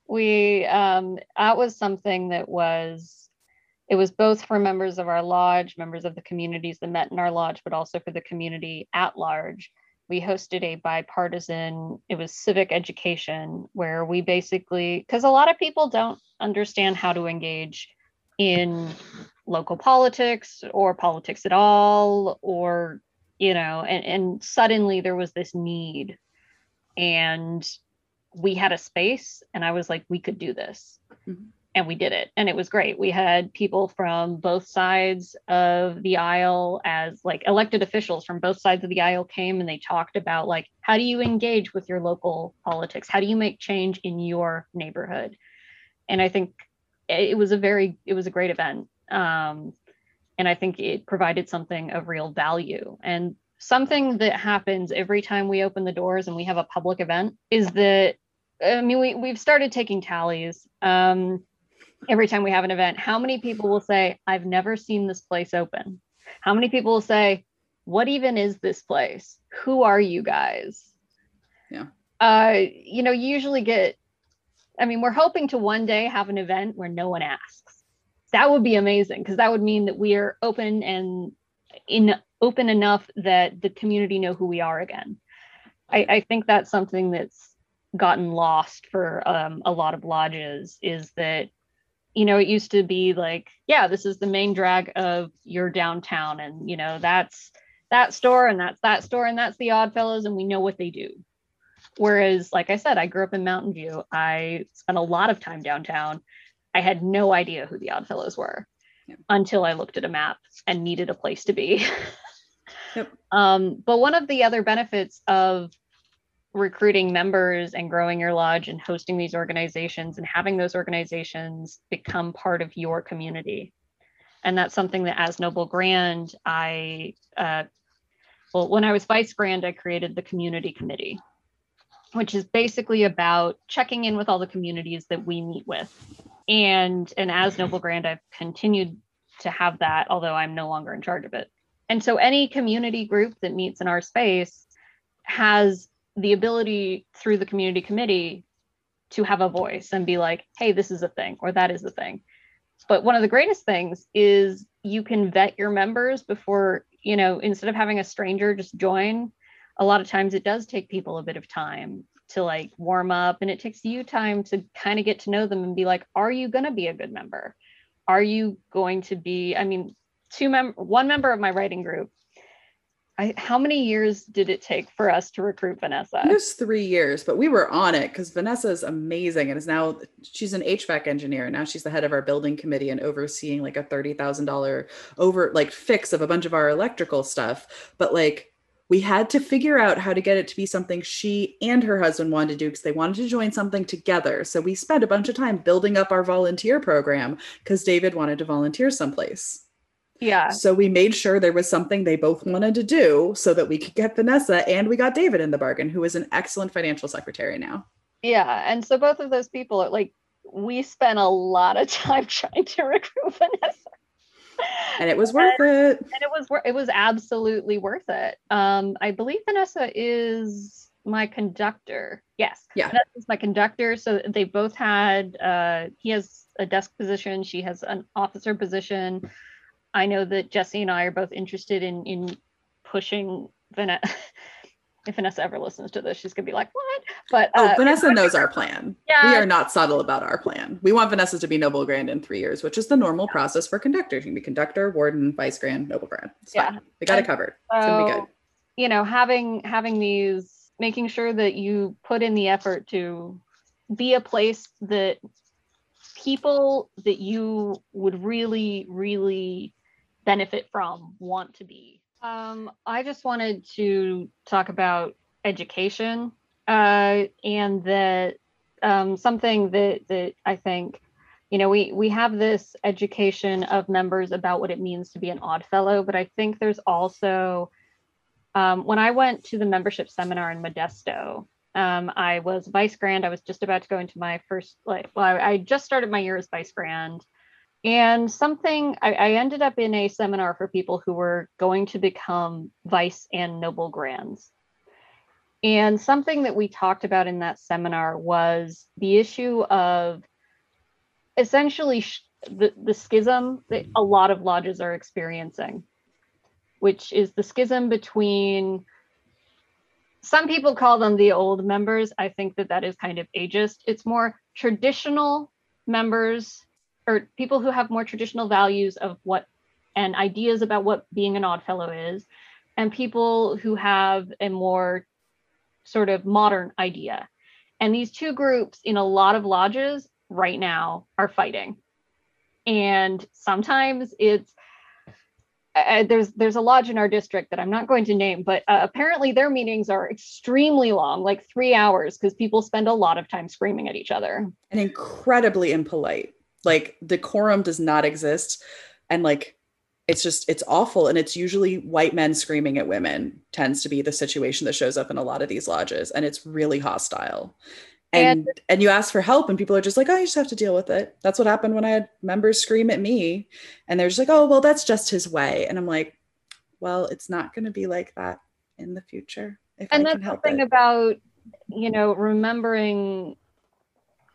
we um that was something that was it was both for members of our lodge members of the communities that met in our lodge but also for the community at large we hosted a bipartisan it was civic education where we basically because a lot of people don't understand how to engage in local politics or politics at all or you know and, and suddenly there was this need and we had a space and i was like we could do this. Mhm. and we did it and it was great. We had people from both sides of the aisle as like elected officials from both sides of the aisle came and they talked about like how do you engage with your local politics? How do you make change in your neighborhood? And i think it was a very it was a great event. Um, and i think it provided something of real value. And something that happens every time we open the doors and we have a public event is that i mean we, we've started taking tallies um, every time we have an event. How many people will say i've never seen this place open how many people will say what even is this place? Who are you guys? Yeah. uh you know you usually get i mean we're hoping to one day have an event where no one asks. That would be amazing because that would mean that we are open and in open enough that the community know who we are again. I, I think that's something that's gotten lost for um, a lot of lodges is that you know it used to be like yeah this is the main drag of your downtown and you know that's that store and that's that store and that's the odd fellows and we know what they do whereas like i said i grew up in mountain view. I spent a lot of time downtown. I had no idea who the odd fellows were Yeah. until i looked at a map and needed a place to be. Yep. um, but one of the other benefits of recruiting members and growing your lodge and hosting these organizations and having those organizations become part of your community. And that's something that as noble grand i uh, well when i was vice grand i created the community committee which is basically about checking in with all the communities that we meet with. And and as mm-hmm. noble grand i've continued to have that although i'm no longer in charge of it. And so any community group that meets in our space has the ability through the community committee to have a voice and be like, hey, this is a thing or that is a thing. But one of the greatest things is you can vet your members before, you know, instead of having a stranger just join, a lot of times it does take people a bit of time to like warm up and it takes you time to kind of get to know them and be like, are you going to be a good member? Are you going to be, I mean, two mem one member of my writing group I, how many years did it take for us to recruit Vanessa? It was three years, but we were on it because Vanessa is amazing and is now she's an HVAC engineer. Now she's the head of our building committee and overseeing like a thirty thousand dollar over like fix of a bunch of our electrical stuff. But like we had to figure out how to get it to be something she and her husband wanted to do because they wanted to join something together. So we spent a bunch of time building up our volunteer program because David wanted to volunteer someplace. Yeah. So we made sure there was something they both wanted to do so that we could get Vanessa and we got David in the bargain, who is an excellent financial secretary now. Yeah. And so both of those people are like, we spent a lot of time trying to recruit Vanessa. And it was worth it. And it was it was absolutely worth it. Um, I believe Vanessa is my conductor. Yes. Yeah. Vanessa is my conductor. So they both had uh he has a desk position, she has an officer position. I know that Jesse and I are both interested in in pushing Vanessa. if Vanessa ever listens to this, she's gonna be like, "What?" But Oh, uh, Vanessa knows our plan. Yeah. We are not subtle about our plan. We want Vanessa to be noble grand in three years, which is the normal process for conductors. You can be conductor, warden, vice grand, noble grand. It's Yeah. fine. We got it And covered. It's gonna be good. you know, having having these, making sure that you put in the effort to be a place that people that you would really, really benefit from want to be. Um, I just wanted to talk about education uh, and that um, something that that I think you know we we have this education of members about what it means to be an odd fellow but i think there's also um, when i went to the membership seminar in modesto um, i was vice grand. I was just about to go into my first like well i, I just started my year as vice grand And something I, I ended up in a seminar for people who were going to become vice and noble grands. And something that we talked about in that seminar was the issue of essentially sh- the, the schism that a lot of lodges are experiencing, which is the schism between some people call them the old members. I think that that is kind of ageist. It's more traditional members or people who have more traditional values of what and ideas about what being an odd fellow is, and people who have a more sort of modern idea. And these two groups in a lot of lodges right now are fighting. And sometimes it's uh, there's there's a lodge in our district that I'm not going to name, but uh, apparently their meetings are extremely long, like three hours, because people spend a lot of time screaming at each other and incredibly impolite. Like decorum does not exist, and like it's just it's awful. And it's usually white men screaming at women tends to be the situation that shows up in a lot of these lodges, and it's really hostile. And, and and you ask for help and people are just like oh you just have to deal with it. That's what happened when i had members scream at me. And they're just like oh well that's just his way. And i'm like well it's not going to be like that in the future if and I that's the thing it. about you know remembering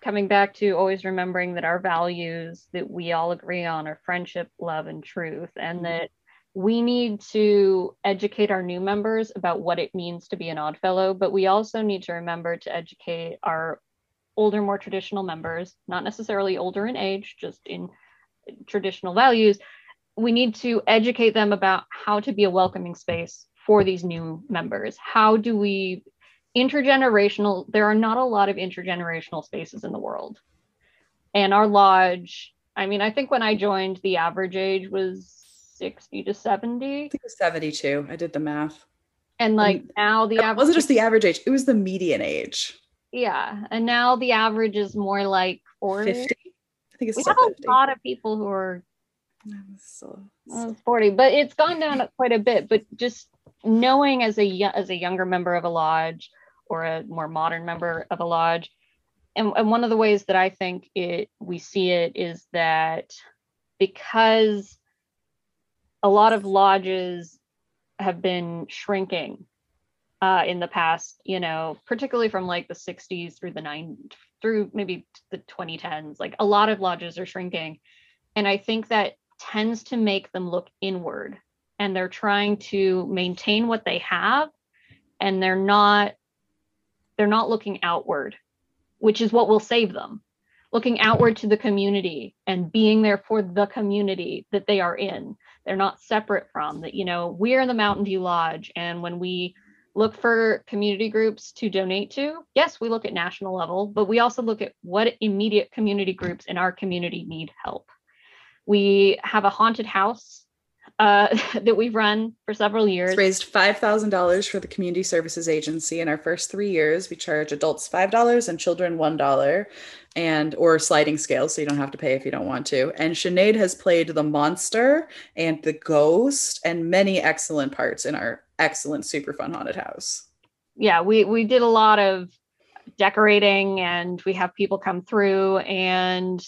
coming back to always remembering that our values that we all agree on are friendship love and truth and mm-hmm. that we need to educate our new members about what it means to be an odd fellow, but we also need to remember to educate our older, more traditional members, not necessarily older in age, just in traditional values. We need to educate them about how to be a welcoming space for these new members. How do we intergenerational? There are not a lot of intergenerational spaces in the world. And our lodge, I mean, I think when I joined, the average age was 60 to 70. I think it was 72. I did the math. And like and now the average wasn't just the average age, it was the median age. Yeah. And now the average is more like 40. 50. I think it's we have 50. a lot of people who are so, so. Uh, 40, but it's gone down quite a bit. But just knowing as a as a younger member of a lodge or a more modern member of a lodge, and, and one of the ways that I think it we see it is that because a lot of lodges have been shrinking uh, in the past, you know, particularly from like the 60s through the 90s, through maybe the 2010s. Like a lot of lodges are shrinking. And I think that tends to make them look inward and they're trying to maintain what they have and they're not they're not looking outward which is what will save them. Looking outward to the community and being there for the community that they are in. They're not separate from that you know we're in the mountain view lodge and when we look for community groups to donate to yes we look at national level but we also look at what immediate community groups in our community need help. We have a haunted house uh, that we've run for several years. It's raised $5,000 for the Community Services Agency. In our first three years, we charge adults $5 and children $1 and or sliding scales so you don't have to pay if you don't want to and Sinead has played the monster and the ghost and many excellent parts in our excellent super fun haunted house yeah we we did a lot of decorating and we have people come through and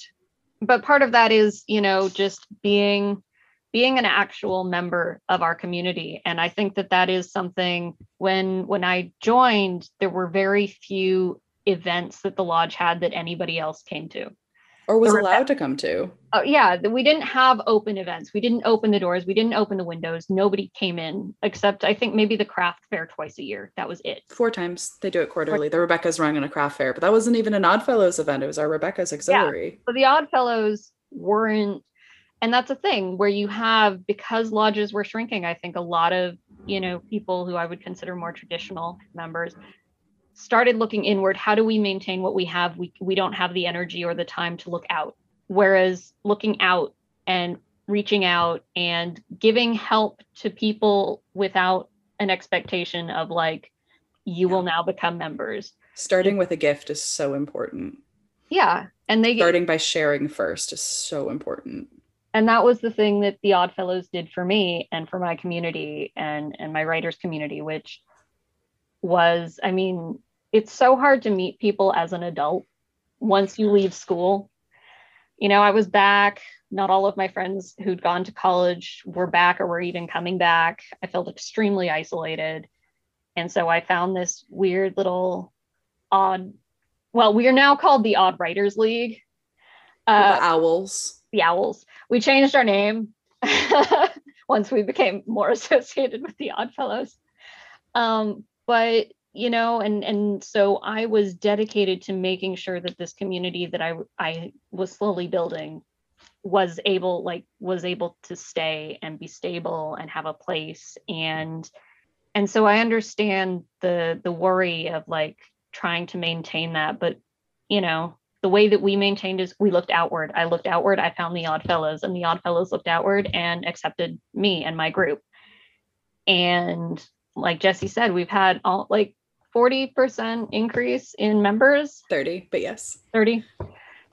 but part of that is you know just being being an actual member of our community and i think that that is something when when i joined there were very few events that the lodge had that anybody else came to or was allowed to come to. oh yeah, we didn't have open events. We didn't open the doors. We didn't open the windows. Nobody came in except I think maybe the craft fair twice a year. That was it. Four times. They do it quarterly. The Rebekah's running a craft fair, but that wasn't even an odd fellows event. It was our Rebekah's auxiliary. Yeah. So the odd fellows weren't, and that's a thing where you have because lodges were shrinking. I think a lot of you know people who I would consider more traditional members started looking inward how do we maintain what we have? We, we don't have the energy or the time to look out. Whereas looking out and reaching out and giving help to people without an expectation of like you will now become members. Starting with a gift is so important. Yeah and they starting by sharing first is so important and that was the thing that the odd fellows did for me and for my community and and my writers community which was i mean it's so hard to meet people as an adult once you leave school. You know, I was back not all of my friends who'd gone to college were back or were even coming back. I felt extremely isolated. And so I found this weird little odd, well, we are now called the Odd Writers League. Uh, the Owls. The Owls. We changed our name once we became more associated with the Odd Fellows. Um, but you know and and so i was dedicated to making sure that this community that i i was slowly building was able like was able to stay and be stable and have a place and and so i understand the the worry of like trying to maintain that but you know the way that we maintained is we looked outward i looked outward i found the odd fellows and the odd fellows looked outward and accepted me and my group and like jesse said we've had all like 40% increase in members 30 but yes 30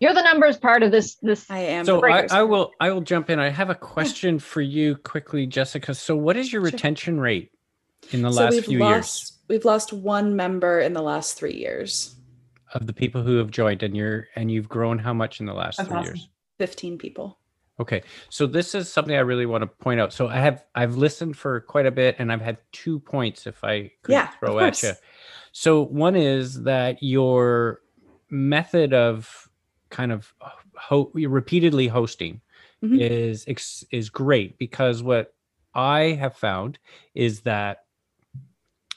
you're the numbers part of this. This I am. So I, I, will. I will jump in. I have a question for you quickly, Jessica. So, what is your retention rate in the so last few lost, years? We've lost one member in the last three years. Of the people who have joined, and you're and you've grown how much in the last That's three awesome. years? Fifteen people. Okay, so this is something I really want to point out. So I have I've listened for quite a bit, and I've had two points if I could yeah, throw at you. So one is that your method of kind of ho- repeatedly hosting mm-hmm. is is great because what I have found is that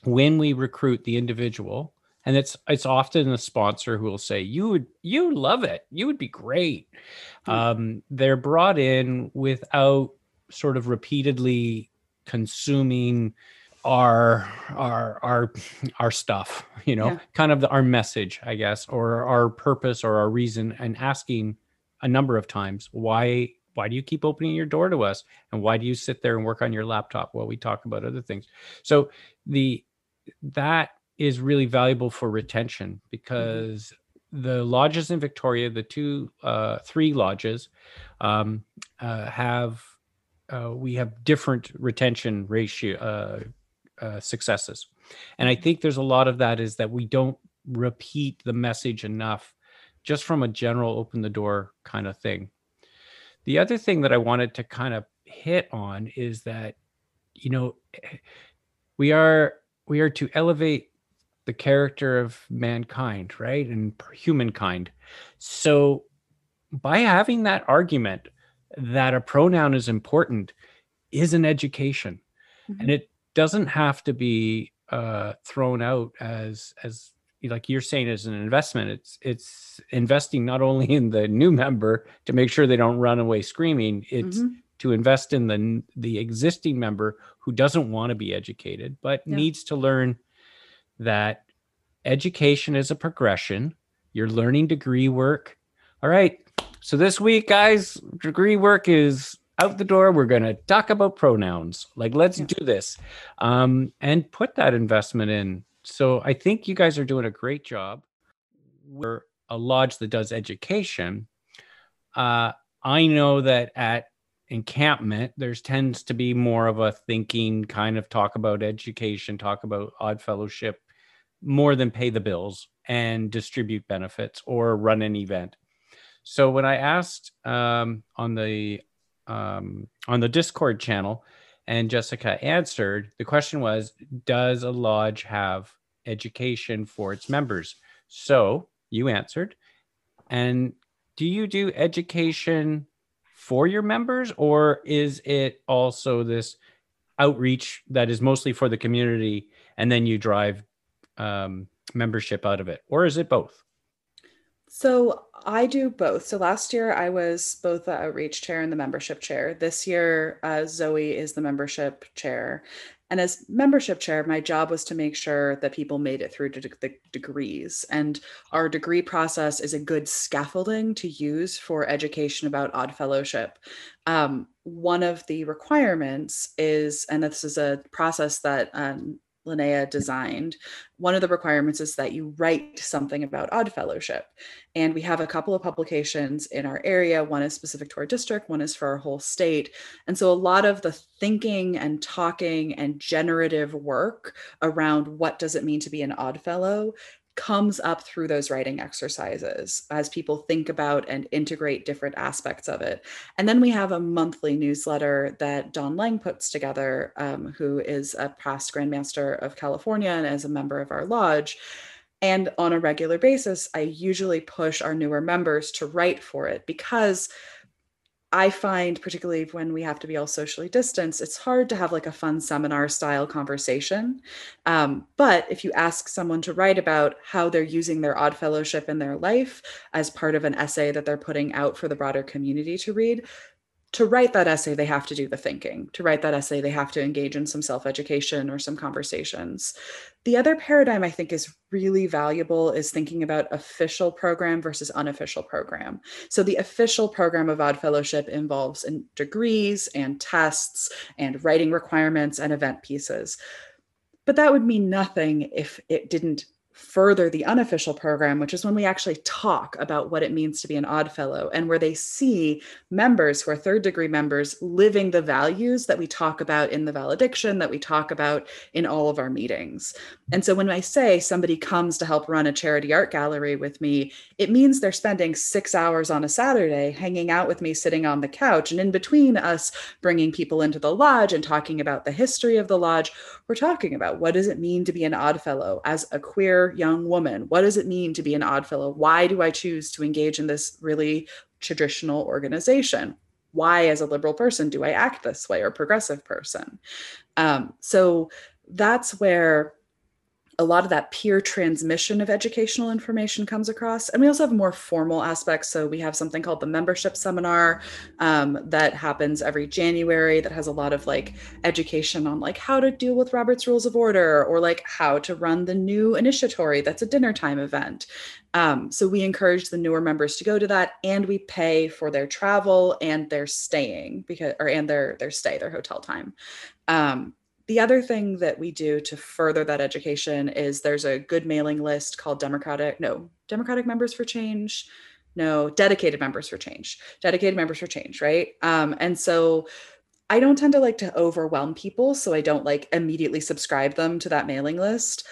when we recruit the individual and it's it's often the sponsor who will say you would you love it you would be great mm-hmm. um, they're brought in without sort of repeatedly consuming our our our our stuff you know yeah. kind of the, our message i guess or our purpose or our reason and asking a number of times why why do you keep opening your door to us and why do you sit there and work on your laptop while we talk about other things so the that is really valuable for retention mm-hmm. because mm-hmm. the lodges in victoria the two uh three lodges um uh, have uh, we have different retention ratio uh, uh, successes. And I mm-hmm. think there's a lot of that is that we don't repeat the message enough just from a general open the door kind of thing. The other thing that I wanted to kind of hit on is that you know we are we are to elevate the character of mankind, right? And humankind. So by having that argument that a pronoun is important is an education. Mm-hmm. And it doesn't have to be uh, thrown out as as like you're saying as an investment it's it's investing not only in the new member to make sure they don't run away screaming it's mm-hmm. to invest in the the existing member who doesn't want to be educated but yeah. needs to learn that education is a progression you're learning degree work all right so this week guys degree work is out the door. We're going to talk about pronouns. Like, let's yeah. do this um, and put that investment in. So I think you guys are doing a great job. We're a lodge that does education. Uh, I know that at encampment, there's tends to be more of a thinking kind of talk about education, talk about odd fellowship, more than pay the bills and distribute benefits or run an event. So when I asked um, on the um, on the Discord channel, and Jessica answered. The question was, does a lodge have education for its members? So you answered. And do you do education for your members, or is it also this outreach that is mostly for the community, and then you drive um, membership out of it, or is it both? So I do both. So last year I was both the outreach chair and the membership chair. This year, uh, Zoe is the membership chair. And as membership chair, my job was to make sure that people made it through to the degrees. And our degree process is a good scaffolding to use for education about Odd Fellowship. Um, one of the requirements is, and this is a process that um, Linnea designed, one of the requirements is that you write something about Odd Fellowship. And we have a couple of publications in our area. One is specific to our district, one is for our whole state. And so a lot of the thinking and talking and generative work around what does it mean to be an Odd Fellow comes up through those writing exercises as people think about and integrate different aspects of it. And then we have a monthly newsletter that Don Lang puts together, um, who is a past Grandmaster of California and is a member of our lodge. And on a regular basis, I usually push our newer members to write for it because I find, particularly when we have to be all socially distanced, it's hard to have like a fun seminar style conversation. Um, but if you ask someone to write about how they're using their odd fellowship in their life as part of an essay that they're putting out for the broader community to read, to write that essay, they have to do the thinking. To write that essay, they have to engage in some self education or some conversations. The other paradigm I think is really valuable is thinking about official program versus unofficial program. So, the official program of Odd Fellowship involves in degrees and tests and writing requirements and event pieces. But that would mean nothing if it didn't further the unofficial program, which is when we actually talk about what it means to be an odd fellow and where they see members who are third degree members living the values that we talk about in the valediction, that we talk about in all of our meetings. And so when I say somebody comes to help run a charity art gallery with me, it means they're spending six hours on a Saturday hanging out with me, sitting on the couch. And in between us bringing people into the lodge and talking about the history of the lodge, we're talking about what does it mean to be an odd fellow as a queer young woman. What does it mean to be an odd fellow? Why do I choose to engage in this really traditional organization? Why, as a liberal person, do I act this way or progressive person? Um, so that's where a lot of that peer transmission of educational information comes across. And we also have more formal aspects. So we have something called the membership seminar um, that happens every January that has a lot of like education on like how to deal with Robert's Rules of Order or like how to run the new initiatory that's a dinner time event. Um, so we encourage the newer members to go to that and we pay for their travel and their staying because or and their their stay, their hotel time. Um, the other thing that we do to further that education is there's a good mailing list called Democratic, no, Democratic Members for Change, no, Dedicated Members for Change, Dedicated Members for Change, right? Um, and so I don't tend to like to overwhelm people, so I don't like immediately subscribe them to that mailing list.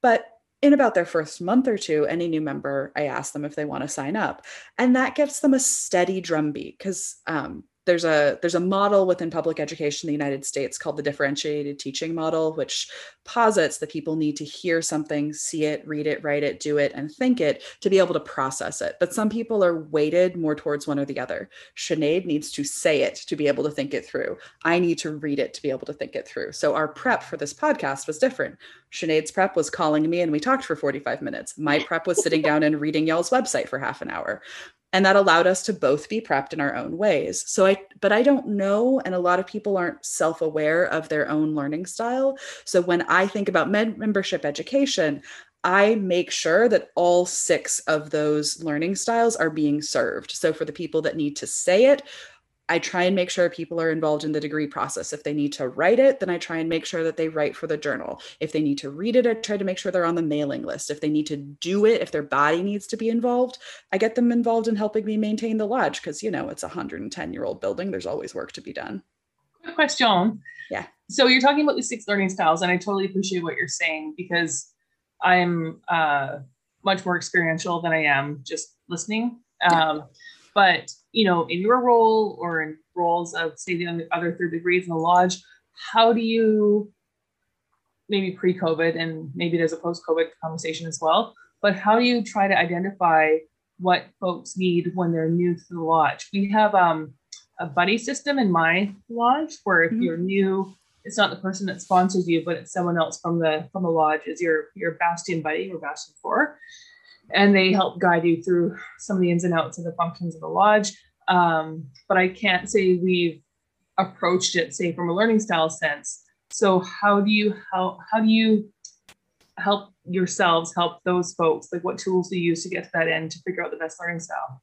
But in about their first month or two, any new member, I ask them if they want to sign up. And that gives them a steady drumbeat because um, there's a there's a model within public education in the United States called the differentiated teaching model, which posits that people need to hear something, see it, read it, write it, do it, and think it to be able to process it. But some people are weighted more towards one or the other. Sinead needs to say it to be able to think it through. I need to read it to be able to think it through. So our prep for this podcast was different. Sinead's prep was calling me and we talked for 45 minutes. My prep was sitting down and reading y'all's website for half an hour and that allowed us to both be prepped in our own ways so i but i don't know and a lot of people aren't self-aware of their own learning style so when i think about med- membership education I make sure that all six of those learning styles are being served. So, for the people that need to say it, I try and make sure people are involved in the degree process. If they need to write it, then I try and make sure that they write for the journal. If they need to read it, I try to make sure they're on the mailing list. If they need to do it, if their body needs to be involved, I get them involved in helping me maintain the lodge because, you know, it's a 110 year old building. There's always work to be done. Good question. Yeah. So you're talking about the six learning styles, and I totally appreciate what you're saying because I'm uh, much more experiential than I am just listening. Um, but you know, in your role or in roles of say the other third degrees in the lodge, how do you maybe pre-COVID and maybe there's a post-COVID conversation as well, but how do you try to identify what folks need when they're new to the lodge? We have um, a buddy system in my lodge where if mm-hmm. you're new, it's not the person that sponsors you, but it's someone else from the from the lodge is your your bastion buddy or bastion four and they help guide you through some of the ins and outs of the functions of the lodge. Um, but I can't say we've approached it, say, from a learning style sense. So how do you how how do you help yourselves help those folks? Like what tools do you use to get to that end to figure out the best learning style?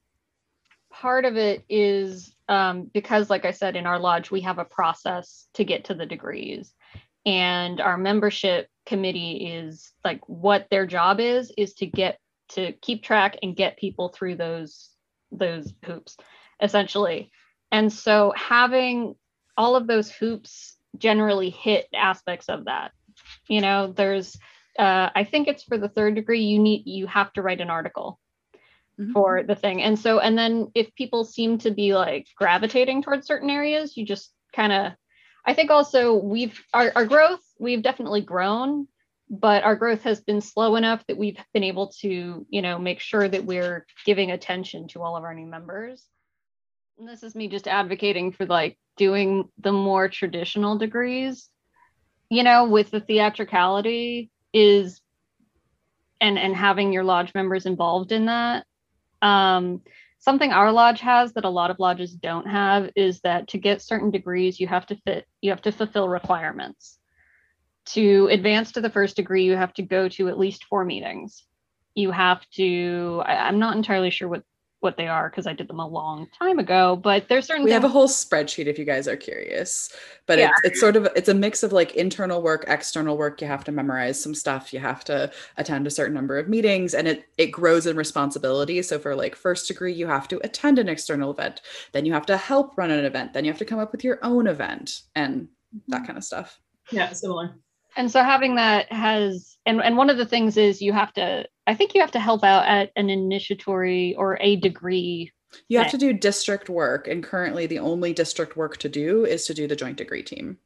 Part of it is um, because, like I said, in our lodge, we have a process to get to the degrees. And our membership committee is like what their job is, is to get to keep track and get people through those those hoops essentially and so having all of those hoops generally hit aspects of that you know there's uh, I think it's for the third degree, you need you have to write an article Mhm. for the thing. And so, and then if people seem to be like gravitating towards certain areas, you just kind of, I think also we've, our, our growth, we've definitely grown, but our growth has been slow enough that we've been able to, you know, make sure that we're giving attention to all of our new members. And this is me just advocating for like doing the more traditional degrees, you know, with the theatricality is and and having your lodge members involved in that um, something our lodge has that a lot of lodges don't have is that to get certain degrees, you have to fit, you have to fulfill requirements. To advance to the first degree, you have to go to at least four meetings. You have to, I, I'm not entirely sure what what they are because I did them a long time ago, but there's certain we have a whole spreadsheet if you guys are curious but Yeah. it's, it's sort of it's a mix of like internal work external work. You have to memorize some stuff. You have to attend a certain number of meetings and it it grows in responsibility. So for like first degree you have to attend an external event. Then you have to help run an event. Then you have to come up with your own event and that mm-hmm. kind of stuff. Yeah, similar. And so having that has and and one of the things is you have to i think you have to help out at an initiatory or a degree you have to do district work and currently the only district work to do is to do the joint degree team.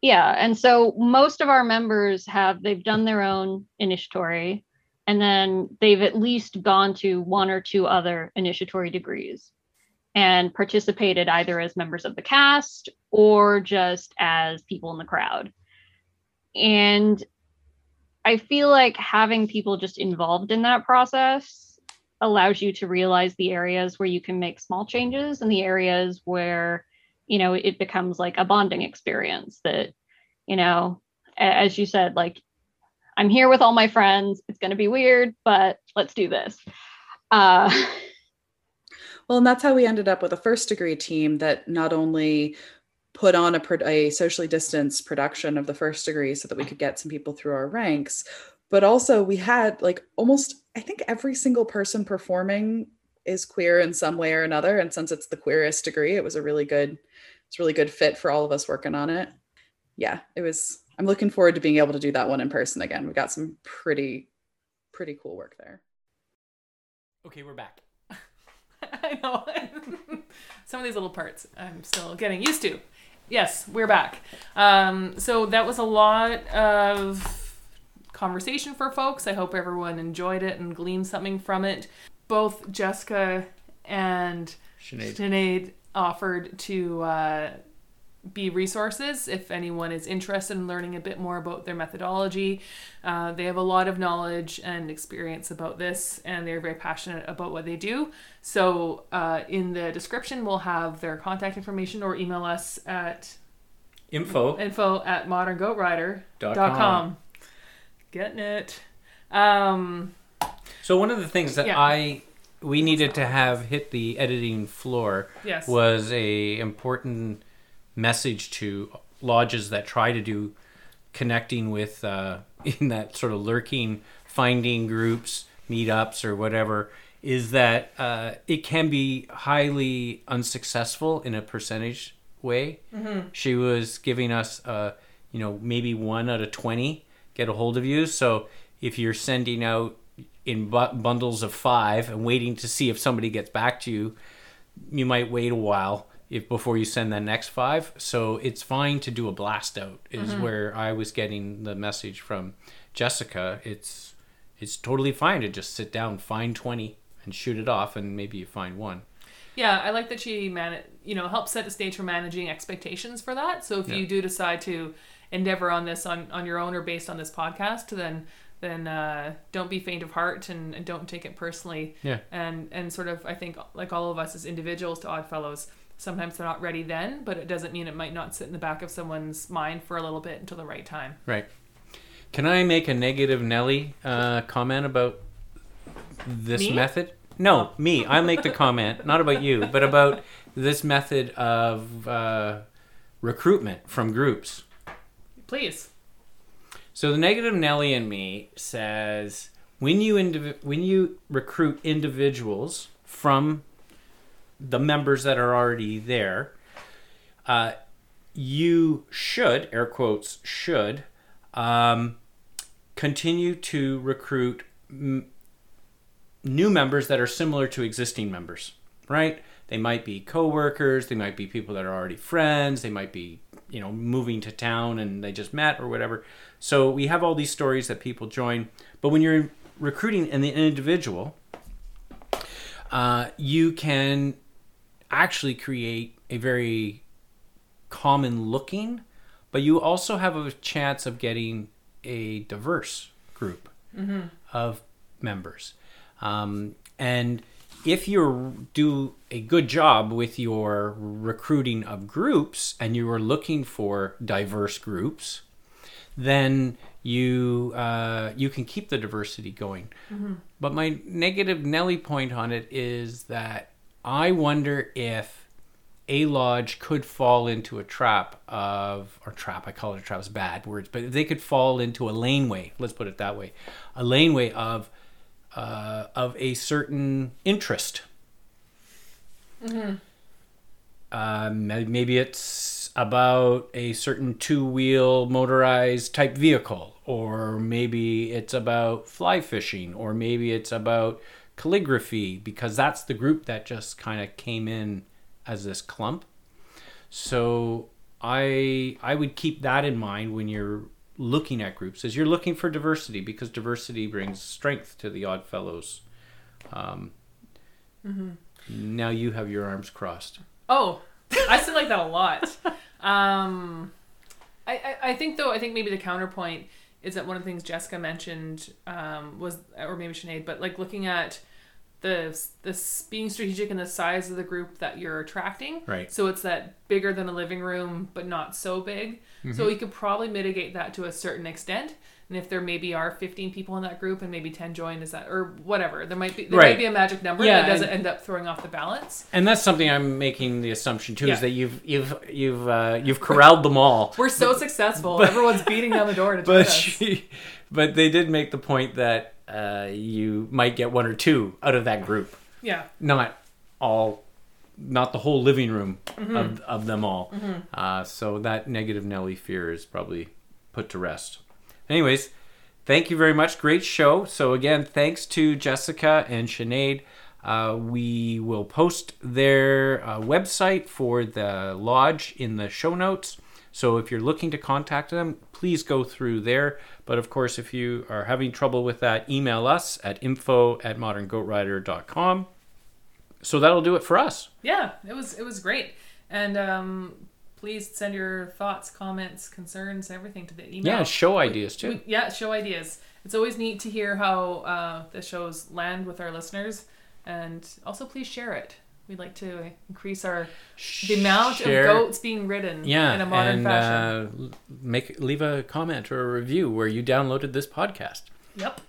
Yeah and so most of our members have they've done their own initiatory and then they've at least gone to one or two other initiatory degrees and participated either as members of the cast or just as people in the crowd and i feel like having people just involved in that process allows you to realize the areas where you can make small changes and the areas where you know it becomes like a bonding experience that you know as you said like i'm here with all my friends it's going to be weird but let's do this. Uh Well, and that's how we ended up with a first degree team that not only put on a, a socially distanced production of the first degree so that we could get some people through our ranks, but also we had like almost, I think every single person performing is queer in some way or another. And since it's the queerest degree, it was a really good, it's really good fit for all of us working on it. Yeah, it was. I'm looking forward to being able to do that one in person again. We got some pretty, pretty cool work there. Okay, we're back. I know. Some of these little parts I'm still getting used to. Yes, we're back. Um, so that was a lot of conversation for folks. I hope everyone enjoyed it and gleaned something from it. Both Jessica and Sinead. Sinead offered to uh, be resources if anyone is interested in learning a bit more about their methodology. Uh, they have a lot of knowledge and experience about this, and they're very passionate about what they do. So, uh, in the description, we'll have their contact information or email us at Info. info at moderngoatrider.com. Dot com. Getting it. Um, So one of the things that Yeah. I we needed to have hit the editing floor yes. was a important message to lodges that try to do connecting with uh, in that sort of lurking finding groups meetups or whatever is that uh, it can be highly unsuccessful in a percentage way. She was giving us uh, you know maybe one out of 20 get a hold of you. So if you're sending out in bu- bundles of five and waiting to see if somebody gets back to you you might wait a while if before you send the next five. So it's fine to do a blast out. Is where I was getting the message from Jessica. It's it's totally fine to just sit down, find twenty, and shoot it off, and maybe you find one. Yeah, I like that she man, you know, helps set the stage for managing expectations for that. So if Yeah. you do decide to endeavor on this on on your own or based on this podcast, then then uh, don't be faint of heart and, and don't take it personally. Yeah. And and sort of, I think, like all of us as individuals to Oddfellows, sometimes they're not ready then, but it doesn't mean it might not sit in the back of someone's mind for a little bit until the right time. Right. Can I make a negative Nelly uh, comment about this Me? method? No, me. I make the comment, not about you, but about this method of uh, recruitment from groups. Please. So the negative Nelly in me says when you indiv- when you recruit individuals from the members that are already there, uh, you should air quotes should um, continue to recruit m- new members that are similar to existing members, right? They might be coworkers, they might be people that are already friends, they might be, you know, moving to town and they just met or whatever. So we have all these stories that people join, but when you're recruiting an individual, uh, you can actually create a very common looking, but you also have a chance of getting a diverse group of members. Um, and if you do a good job with your recruiting of groups and you are looking for diverse groups, then you uh, you can keep the diversity going. But my negative Nelly point on it is that I wonder if a lodge could fall into a trap of or trap I call it a trap is bad words, but they could fall into a laneway. Let's put it that way, a laneway of uh, of a certain interest. Um, maybe it's about a certain two-wheel motorized type vehicle, or maybe it's about fly fishing, or maybe it's about calligraphy, because that's the group that just kind of came in as this clump. So I I would keep that in mind when you're looking at groups, as you're looking for diversity, because diversity brings strength to the Odd Fellows. Um, Now you have your arms crossed. Oh, I still like that a lot. Um, I, I, I think though I think maybe the counterpoint is that one of the things Jessica mentioned um, was or maybe Sinead, but like looking at the this being strategic in the size of the group that you're attracting. Right. So it's that bigger than a living room, but not so big. So you could probably mitigate that to a certain extent. And if there maybe are 15 people in that group and maybe 10 join, is that or whatever? There might be there Right. might be a magic number Yeah, that doesn't and- end up throwing off the balance. And that's something I'm making the assumption too Yeah. is that you've you've you've uh, you've corralled them all. We're so successful. Everyone's beating down the door to join but us. she, but they did make the point that uh, you might get one or two out of that group, Yeah. not all, not the whole living room Mm-hmm. of, of them all. Uh, so that negative Nelly fear is probably put to rest. Anyways, thank you very much. Great show. So again, thanks to Jessica and Sinead. Uh, we will post their uh, website for the lodge in the show notes. So if you're looking to contact them, please go through there. But of course, if you are having trouble with that, email us at info at moderngoatrider.com. So that'll do it for us. Yeah, it was it was great. And um, please send your thoughts, comments, concerns, everything to the email. Yeah, show ideas too. We- yeah, show ideas. It's always neat to hear how uh, the shows land with our listeners, and also please share it. We'd like to increase our the amount Share- of goats being ridden yeah, in a modern and fashion. Uh, make leave a comment or a review where you downloaded this podcast. yep.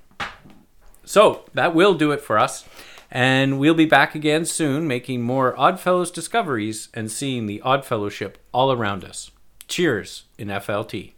So that will do it for us. And we'll be back again soon making more Oddfellows discoveries and seeing the Odd Fellowship all around us. Cheers in FLT.